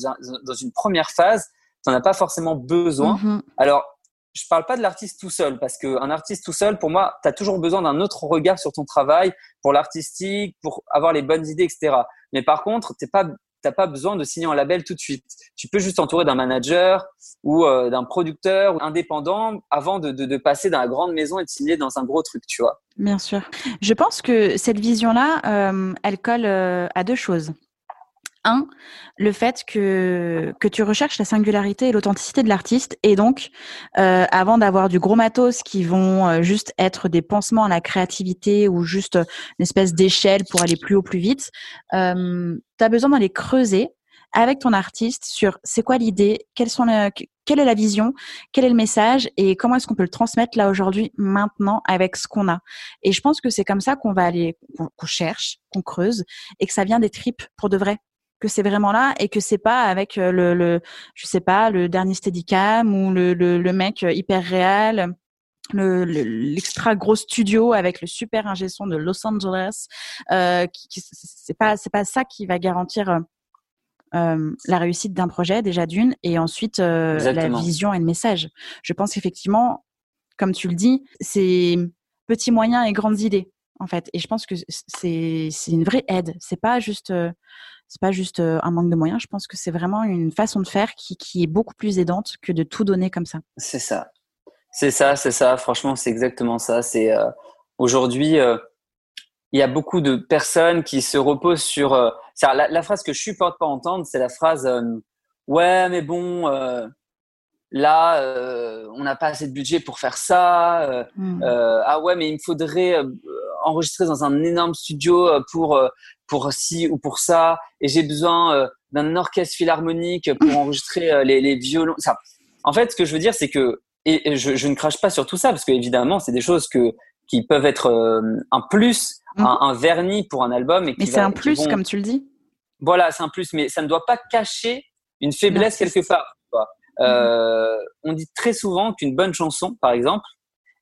dans une première phase, tu n'en as pas forcément besoin. Mm-hmm. Alors, je parle pas de l'artiste tout seul parce qu'un artiste tout seul, pour moi, tu as toujours besoin d'un autre regard sur ton travail pour l'artistique, pour avoir les bonnes idées, etc. Mais par contre, t'es pas t'as pas besoin de signer un label tout de suite. Tu peux juste t'entourer d'un manager ou euh, d'un producteur indépendant avant de, de, de, passer dans la grande maison et de signer dans un gros truc, tu vois. Bien sûr. Je pense que cette vision-là, euh, elle colle euh, à deux choses un, le fait que, que tu recherches la singularité et l'authenticité de l'artiste. Et donc, euh, avant d'avoir du gros matos qui vont euh, juste être des pansements à la créativité ou juste une espèce d'échelle pour aller plus haut, plus vite, euh, tu as besoin d'aller creuser avec ton artiste sur c'est quoi l'idée, quelles sont quelle est la vision, quel est le message et comment est-ce qu'on peut le transmettre là aujourd'hui, maintenant, avec ce qu'on a. Et je pense que c'est comme ça qu'on va aller, qu'on cherche, qu'on creuse et que ça vient des tripes pour de vrai que c'est vraiment là et que c'est pas avec le, le, je sais pas, le dernier Steadicam ou le, le, le mec hyper réel le, l'extra gros studio avec le super ingé son de Los Angeles. Euh, qui, c'est pas c'est pas ça qui va garantir euh, la réussite d'un projet déjà d'une et ensuite euh, la vision et le message. Je pense qu'effectivement, comme tu le dis, c'est petits moyens et grandes idées en fait. Et je pense que c'est c'est une vraie aide. C'est pas juste euh, c'est pas juste euh, un manque de moyens. Je pense que c'est vraiment une façon de faire qui qui est beaucoup plus aidante que de tout donner comme ça. C'est ça. C'est ça, c'est ça. Franchement, c'est exactement ça. C'est euh, aujourd'hui, euh, il y a beaucoup de personnes qui se reposent sur. Euh, la, la, phrase que je supporte pas entendre, c'est la phrase ouais, mais bon, là, on n'a pas assez de budget pour faire ça. Mmh. ah ouais, mais il me faudrait enregistrer dans un énorme studio pour pour ci ou pour ça, et j'ai besoin d'un orchestre philharmonique pour <laughs> enregistrer les, les violons. Ça. En fait, ce que je veux dire, c'est que et je, je, ne crache pas sur tout ça parce que évidemment c'est des choses que qui peuvent être euh, un plus, mhm. un, un, vernis pour un album. Et mais c'est un plus comme tu le dis. Voilà, c'est un plus, mais ça ne doit pas cacher une faiblesse quelque part. Euh, mhm. On dit très souvent qu'une bonne chanson, par exemple, euh,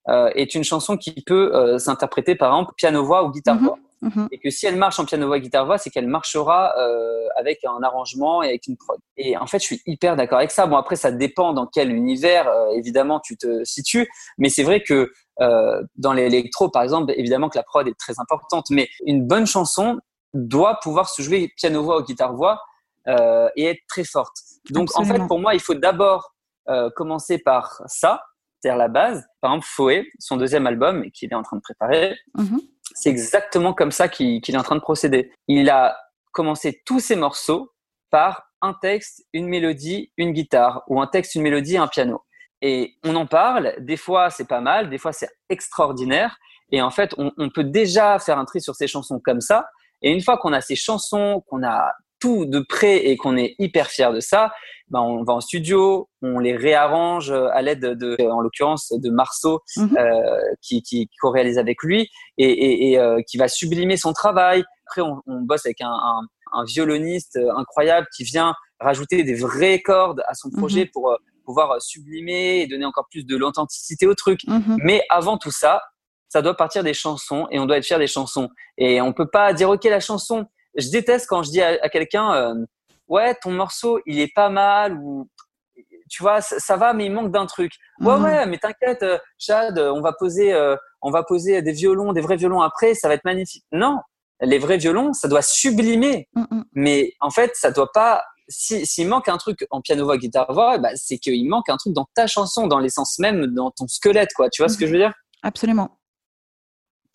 est une chanson qui peut euh, s'interpréter par exemple piano voix ou guitare voix. Mhm. Mhm. Et que si elle marche en piano voix guitare voix, c'est qu'elle marchera euh, avec un arrangement et avec une prod. Et en fait, je suis hyper d'accord avec ça. Bon, après, ça dépend dans quel univers, euh, évidemment, tu te situes. Mais c'est vrai que euh, dans l'électro, par exemple, évidemment que la prod est très importante. Mais une bonne chanson doit pouvoir se jouer piano voix ou guitare voix euh, et être très forte. Donc, en fait, pour moi, il faut d'abord euh, commencer par ça, c'est-à-dire la base. Par exemple, Foé, son deuxième album, qu'il est en train de préparer. Mhm c'est exactement comme ça qu'il est en train de procéder. Il a commencé tous ses morceaux par un texte, une mélodie, une guitare, ou un texte, une mélodie, un piano. Et on en parle, des fois c'est pas mal, des fois c'est extraordinaire, et en fait on, on, peut déjà faire un tri sur ces chansons comme ça, et une fois qu'on a ces chansons, qu'on a tout de près et qu'on est hyper fier de ça, ben on va en studio, on les réarrange à l'aide de, en l'occurrence, de Marceau mhm. euh, qui, qui, qui co-réalise avec lui et, et, et euh, qui va sublimer son travail. Après, on, on bosse avec un, un, un, violoniste incroyable qui vient rajouter des vraies cordes à son projet mhm. pour euh, pouvoir sublimer et donner encore plus de l'authenticité au truc. Mhm. Mais avant tout ça, ça doit partir des chansons et on doit être fier des chansons. Et on peut pas dire ok la chanson, je déteste quand je dis à, quelqu'un euh, ouais ton morceau il est pas mal ou tu vois ça, va mais il manque d'un truc. Ouais mhm. ouais mais t'inquiète euh, Chad on va poser euh, on va poser des violons des vrais violons après ça va être magnifique. Non les vrais violons ça doit sublimer. Mm, mm. mais en fait ça doit pas s'il manque un truc en piano voix guitare voix bah, c'est qu'il manque un truc dans ta chanson dans l'essence même dans ton squelette quoi. Tu vois ce que je veux dire? Absolument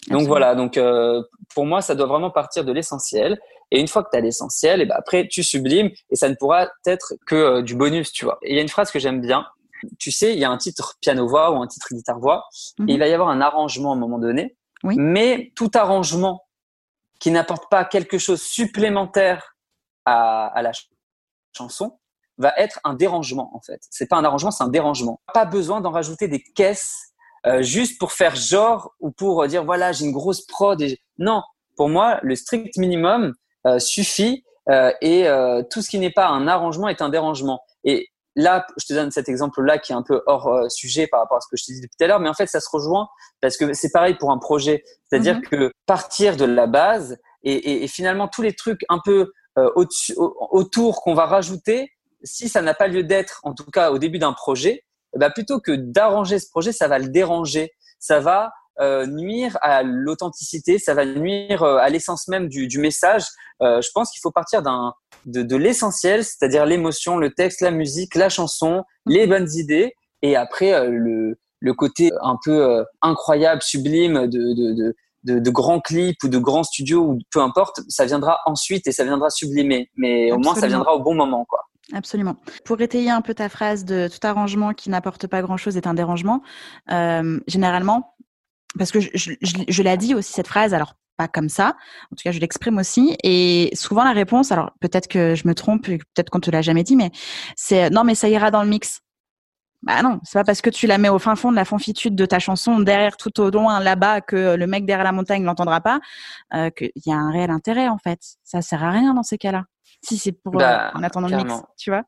donc voilà, donc euh, pour moi, ça doit vraiment partir de l'essentiel. Et une fois que tu as l'essentiel, et ben après tu sublimes et ça ne pourra être que euh, du bonus, tu vois. Et il y a une phrase que j'aime bien. Tu sais, il y a un titre piano-voix ou un titre guitare-voix. et il mhm. va y avoir un arrangement à un moment donné. Oui. Mais tout arrangement qui n'apporte pas quelque chose supplémentaire à, à la chanson va être un dérangement en fait. C'est pas un arrangement, c'est un dérangement. Pas besoin d'en rajouter des caisses euh, juste pour faire genre ou pour dire voilà j'ai une grosse prod. Et... Non, pour moi le strict minimum euh, suffit euh, et tout ce qui n'est pas un arrangement est un dérangement. Et là, je te donne cet exemple-là qui est un peu hors sujet par rapport à ce que je dit depuis tout à l'heure, mais en fait ça se rejoint parce que c'est pareil pour un projet, c'est-à-dire mhm. que partir de la base et, et, et, finalement tous les trucs un peu autour qu'on va rajouter, si ça n'a pas lieu d'être, en tout cas au début d'un projet, ben, plutôt que d'arranger ce projet, ça va le déranger, ça va euh, nuire à l'authenticité, ça va nuire euh, à l'essence même du, du message. Euh, je pense qu'il faut partir d'un de, de l'essentiel, c'est-à-dire l'émotion, le texte, la musique, la chanson, les bonnes idées, et après euh, le, le côté un peu euh, incroyable, sublime de, de, de, de, grands clips ou de grands studios ou peu importe, ça viendra ensuite et ça viendra sublimer. Mais au moins, ça viendra au bon moment, quoi. Absolument. Pour étayer un peu ta phrase de tout arrangement qui n'apporte pas grand-chose est un dérangement, euh, généralement, parce que je, je, je, l'ai dit aussi cette phrase, alors pas comme ça, en tout cas je l'exprime aussi, et souvent la réponse, alors peut-être que je me trompe, peut-être qu'on te l'a jamais dit, mais c'est non mais ça ira dans le mix. Bah non, c'est pas parce que tu la mets au fin fond de la fonfitude de ta chanson, derrière tout au loin là-bas, que le mec derrière la montagne l'entendra pas, euh, qu'il y a un réel intérêt en fait. Ça sert à rien dans ces cas-là. Si c'est pour bah, en attendant le mix, tu vois.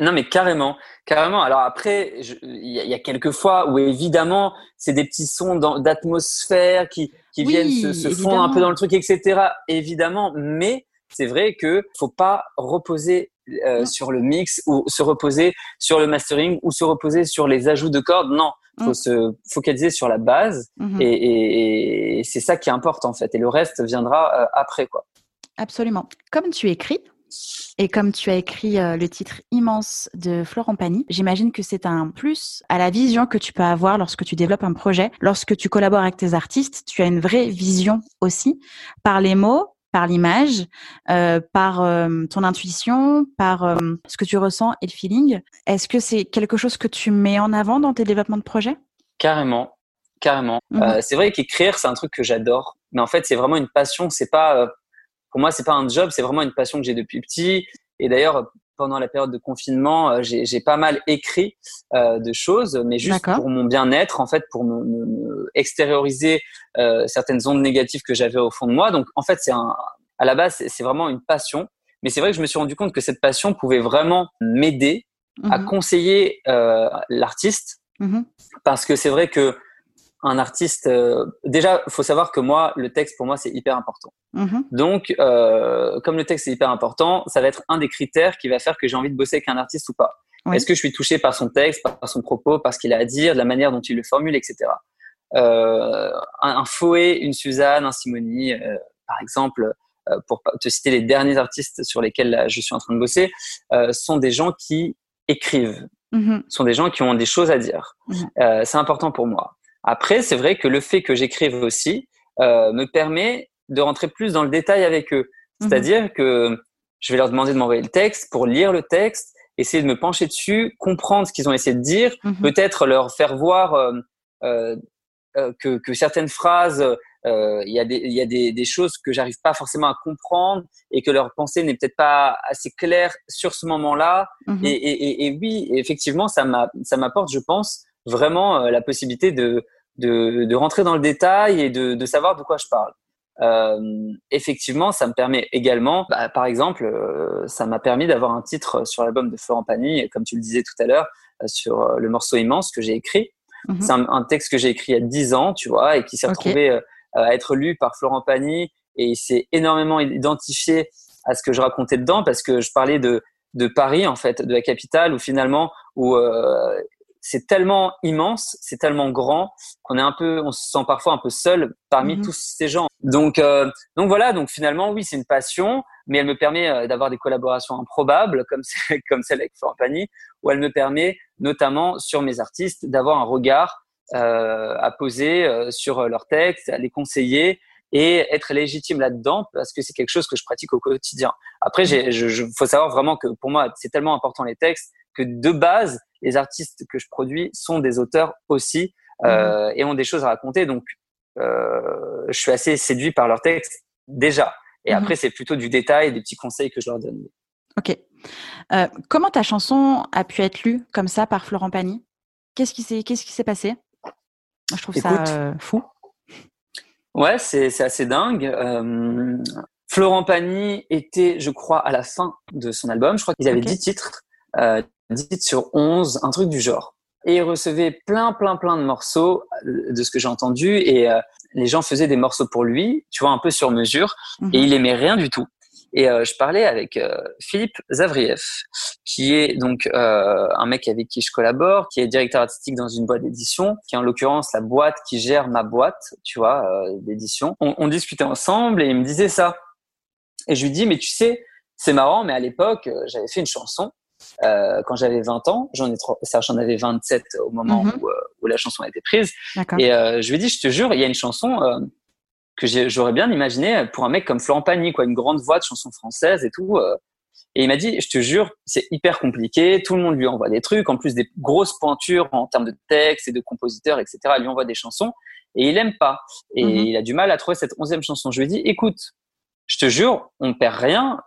Non, mais carrément, carrément. Alors après, il y, a quelques fois où évidemment, c'est des petits sons d'atmosphère qui, qui viennent se, se fondre un peu dans le truc, etc. Évidemment, mais c'est vrai que faut pas reposer euh, sur le mix ou se reposer sur le mastering ou se reposer sur les ajouts de cordes. Non, faut mm. se focaliser sur la base mm-hmm. et, et, c'est ça qui importe en fait. Et le reste viendra euh, après quoi. Absolument. Comme tu écris, et comme tu as écrit euh, le titre immense de Florent Pagny, j'imagine que c'est un plus à la vision que tu peux avoir lorsque tu développes un projet. Lorsque tu collabores avec tes artistes, tu as une vraie vision aussi par les mots, par l'image, euh, par euh, ton intuition, par ce que tu ressens et le feeling. Est-ce que c'est quelque chose que tu mets en avant dans tes développements de projet Carrément, carrément. Mmh c'est vrai qu'écrire, c'est un truc que j'adore, mais en fait, c'est vraiment une passion. C'est pas pour moi, c'est pas un job, c'est vraiment une passion que j'ai depuis petit. Et d'ailleurs, pendant la période de confinement, euh, j'ai pas mal écrit euh, de choses, mais juste pour mon bien-être, en fait, pour me, me extérioriser euh, certaines ondes négatives que j'avais au fond de moi. Donc, en fait, c'est un, à la base, c'est vraiment une passion. Mais c'est vrai que je me suis rendu compte que cette passion pouvait vraiment m'aider à mhm. conseiller euh, l'artiste, mhm. parce que c'est vrai que un artiste, euh, déjà, faut savoir que moi, le texte pour moi c'est hyper important. Mm-hmm. Donc, euh, comme le texte est hyper important, ça va être un des critères qui va faire que j'ai envie de bosser avec un artiste ou pas. Est-ce que je suis touché par son texte, par son propos, par ce qu'il a à dire, de la manière dont il le formule, etc. Euh, un, un Foé, une Suzanne, un Simoni, euh, par exemple, pour te citer les derniers artistes sur lesquels je suis en train de bosser, sont des gens qui écrivent, mm-hmm. sont des gens qui ont des choses à dire. Mm-hmm. c'est important pour moi. Après, c'est vrai que le fait que j'écrive aussi euh, me permet de rentrer plus dans le détail avec eux. Mhm. C'est-à-dire que je vais leur demander de m'envoyer le texte pour lire le texte, essayer de me pencher dessus, comprendre ce qu'ils ont essayé de dire, mhm. peut-être leur faire voir euh, euh, euh que, que, certaines phrases, euh, il y a, des, y a des, des, choses que j'arrive pas forcément à comprendre et que leur pensée n'est peut-être pas assez claire sur ce moment-là. Mhm. Et, et, et, oui, effectivement, ça m'apporte, je pense, vraiment la possibilité de, de, de, rentrer dans le détail et de, de savoir de quoi je parle. Euh, effectivement, ça me permet également, bah, par exemple, euh, ça m'a permis d'avoir un titre sur l'album de Florent Pagny, comme tu le disais tout à l'heure, euh, sur euh, le morceau immense que j'ai écrit. Mhm. C'est un, un, texte que j'ai écrit il y a dix ans, tu vois, et qui s'est retrouvé à être lu par Florent Pagny, et il s'est énormément identifié à ce que je racontais dedans, parce que je parlais de de Paris en fait, de la capitale, où finalement où euh, c'est tellement immense, c'est tellement grand qu'on est un peu, on se sent parfois un peu seul parmi mhm. tous ces gens. Donc, euh, donc voilà. Donc finalement, oui, c'est une passion, mais elle me permet euh, d'avoir des collaborations improbables comme <laughs> comme celle avec Florent Pagny, où elle me permet notamment sur mes artistes d'avoir un regard euh, à poser euh, sur leurs textes, à les conseiller et être légitime là-dedans parce que c'est quelque chose que je pratique au quotidien. Après, il faut savoir vraiment que pour moi, c'est tellement important les textes que de base, les artistes que je produis sont des auteurs aussi euh, mhm. et ont des choses à raconter. Donc, euh, je suis assez séduit par leurs textes déjà. Et mhm. après, c'est plutôt du détail, des petits conseils que je leur donne. Ok. Euh, comment ta chanson a pu être lue comme ça par Florent Pagny? Qu'est-ce qui s'est passé? Je trouve ça euh, fou. Ouais, c'est assez dingue. Euh, Florent Pagny était, je crois, à la fin de son album. Je crois qu'il avait dix titres. Euh, 10 sur 11, un truc du genre. Et il recevait plein, plein, plein de morceaux euh, de ce que j'ai entendu et euh, les gens faisaient des morceaux pour lui, tu vois, un peu sur mesure et mhm. il aimait rien du tout. Et euh, je parlais avec Philippe Zavriev, qui est donc un mec avec qui je collabore, qui est directeur artistique dans une boîte d'édition, qui est en l'occurrence la boîte qui gère ma boîte, tu vois, d'édition. On, on discutait ensemble et il me disait ça. Et je lui dis, mais tu sais, c'est marrant, mais à l'époque, j'avais fait une chanson euh, quand j'avais 20 ans. J'en ai j'en avais 27 au moment mhm. où, euh, où, la chanson a été prise. Et euh, je lui ai dit, je te jure, il y a une chanson euh, que j'aurais bien imaginé pour un mec comme Florent Pagny, quoi, une grande voix de chanson française et tout. et il m'a dit, je te jure, c'est hyper compliqué. Tout le monde lui envoie des trucs, en plus des grosses pointures en termes de texte et de compositeurs, etc. Il lui envoie des chansons et il aime pas. Et mhm. il a du mal à trouver cette onzième chanson. Je lui ai dit, écoute, je te jure, on perd rien,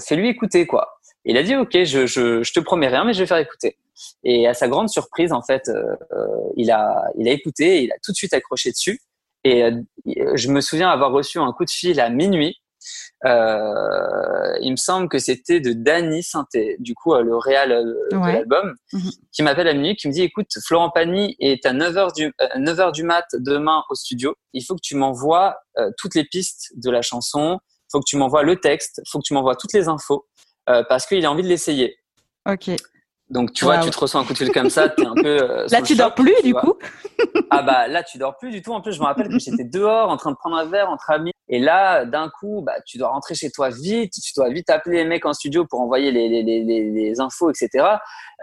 fais-lui écouter quoi. Et il a dit ok, je, je, je, te promets rien, mais je vais faire écouter. Et à sa grande surprise, en fait, il a il a écouté, il a tout de suite accroché dessus. Et je me souviens avoir reçu un coup de fil à minuit euh, il me semble que c'était de Danny Sainté, du coup euh, le réal euh, de l'album, mhm. qui m'appelle à minuit, qui me dit écoute, Florent Pagny est à 9h du 9h du mat demain au studio. Il faut que tu m'envoies toutes les pistes de la chanson, il faut que tu m'envoies le texte, il faut que tu m'envoies toutes les infos parce qu'il a envie de l'essayer. OK. Donc tu vois, tu te ressens un coup de fil comme ça, t'es un peu. <laughs> là, tu dors plus du coup. <laughs> ah bah là, tu dors plus du tout. En plus, je me rappelle que <laughs> j'étais dehors en train de prendre un verre entre amis et là, d'un coup, bah, tu dois rentrer chez toi vite, tu dois vite appeler les mecs en studio pour envoyer les, les, les, les infos, etc.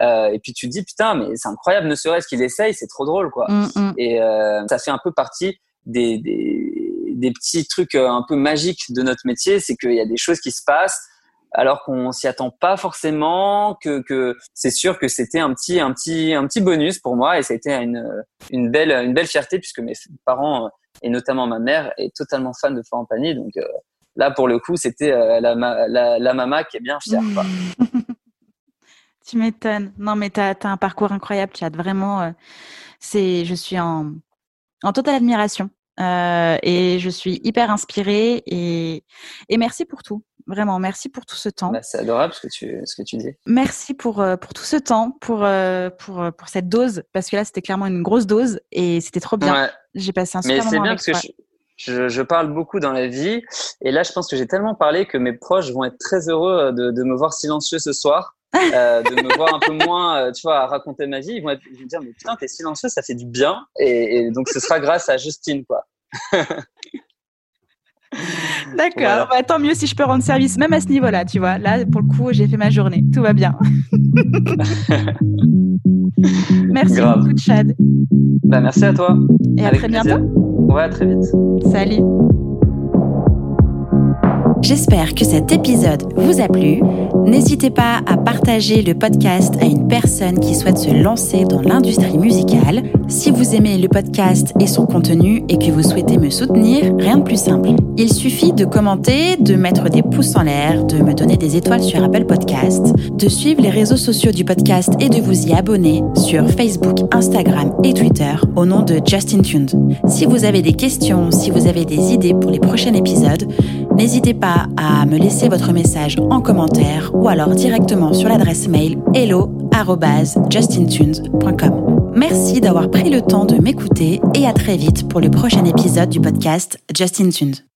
Euh, et puis tu te dis, putain, mais c'est incroyable, ne serait-ce qu'il essaye, c'est trop drôle, quoi. Mm, mm. Et euh, ça fait un peu partie des, des, des petits trucs euh, un peu magiques de notre métier, c'est qu'il y a des choses qui se passent alors qu'on s'y attend pas forcément, que, c'est sûr que c'était un petit, un petit, un petit bonus pour moi et ça a été une, belle, une belle fierté puisque mes parents et notamment ma mère est totalement fan de Florent. Donc euh, là, pour le coup, c'était euh, la, la, la, mama qui est bien fière. <laughs> tu m'étonnes. Non, mais tu as, un parcours incroyable, as Vraiment, euh, c'est, je suis en, en totale admiration. Et je suis hyper inspirée et, et merci pour tout. Vraiment, merci pour tout ce temps. Bah, c'est adorable ce que tu, ce que tu dis. Merci pour, pour tout ce temps, pour, pour, pour cette dose, parce que là, c'était clairement une grosse dose et c'était trop bien. J'ai passé un super Mais c'est bien parce que je, je, parle beaucoup dans la vie. Et là, je pense que j'ai tellement parlé que mes proches vont être très heureux de, de me voir silencieux ce soir. Euh, de me voir un peu moins, euh, tu vois, à raconter ma vie. Ils vont, être, ils vont dire, mais putain, t'es silencieux, ça fait du bien. Et, et donc, ce sera grâce à Justine, quoi. <laughs> D'accord, bah, tant mieux si je peux rendre service, même à ce niveau-là, tu vois. Là, pour le coup, j'ai fait ma journée, tout va bien. <laughs> merci beaucoup, Chad. Bah, merci à toi. Et à très bientôt. Ouais, à très vite. Salut. J'espère que cet épisode vous a plu. N'hésitez pas à partager le podcast à une personne qui souhaite se lancer dans l'industrie musicale. Si vous aimez le podcast et son contenu et que vous souhaitez me soutenir, rien de plus simple. Il suffit de commenter, de mettre des pouces en l'air, de me donner des étoiles sur Apple Podcast, de suivre les réseaux sociaux du podcast et de vous y abonner sur Facebook, Instagram et Twitter au nom de Justin Tuned. Si vous avez des questions, si vous avez des idées pour les prochains épisodes, n'hésitez pas à me laisser votre message en commentaire ou alors directement sur l'adresse mail hello@justintunes.com. Merci d'avoir pris le temps de m'écouter et à très vite pour le prochain épisode du podcast Justin Tunes.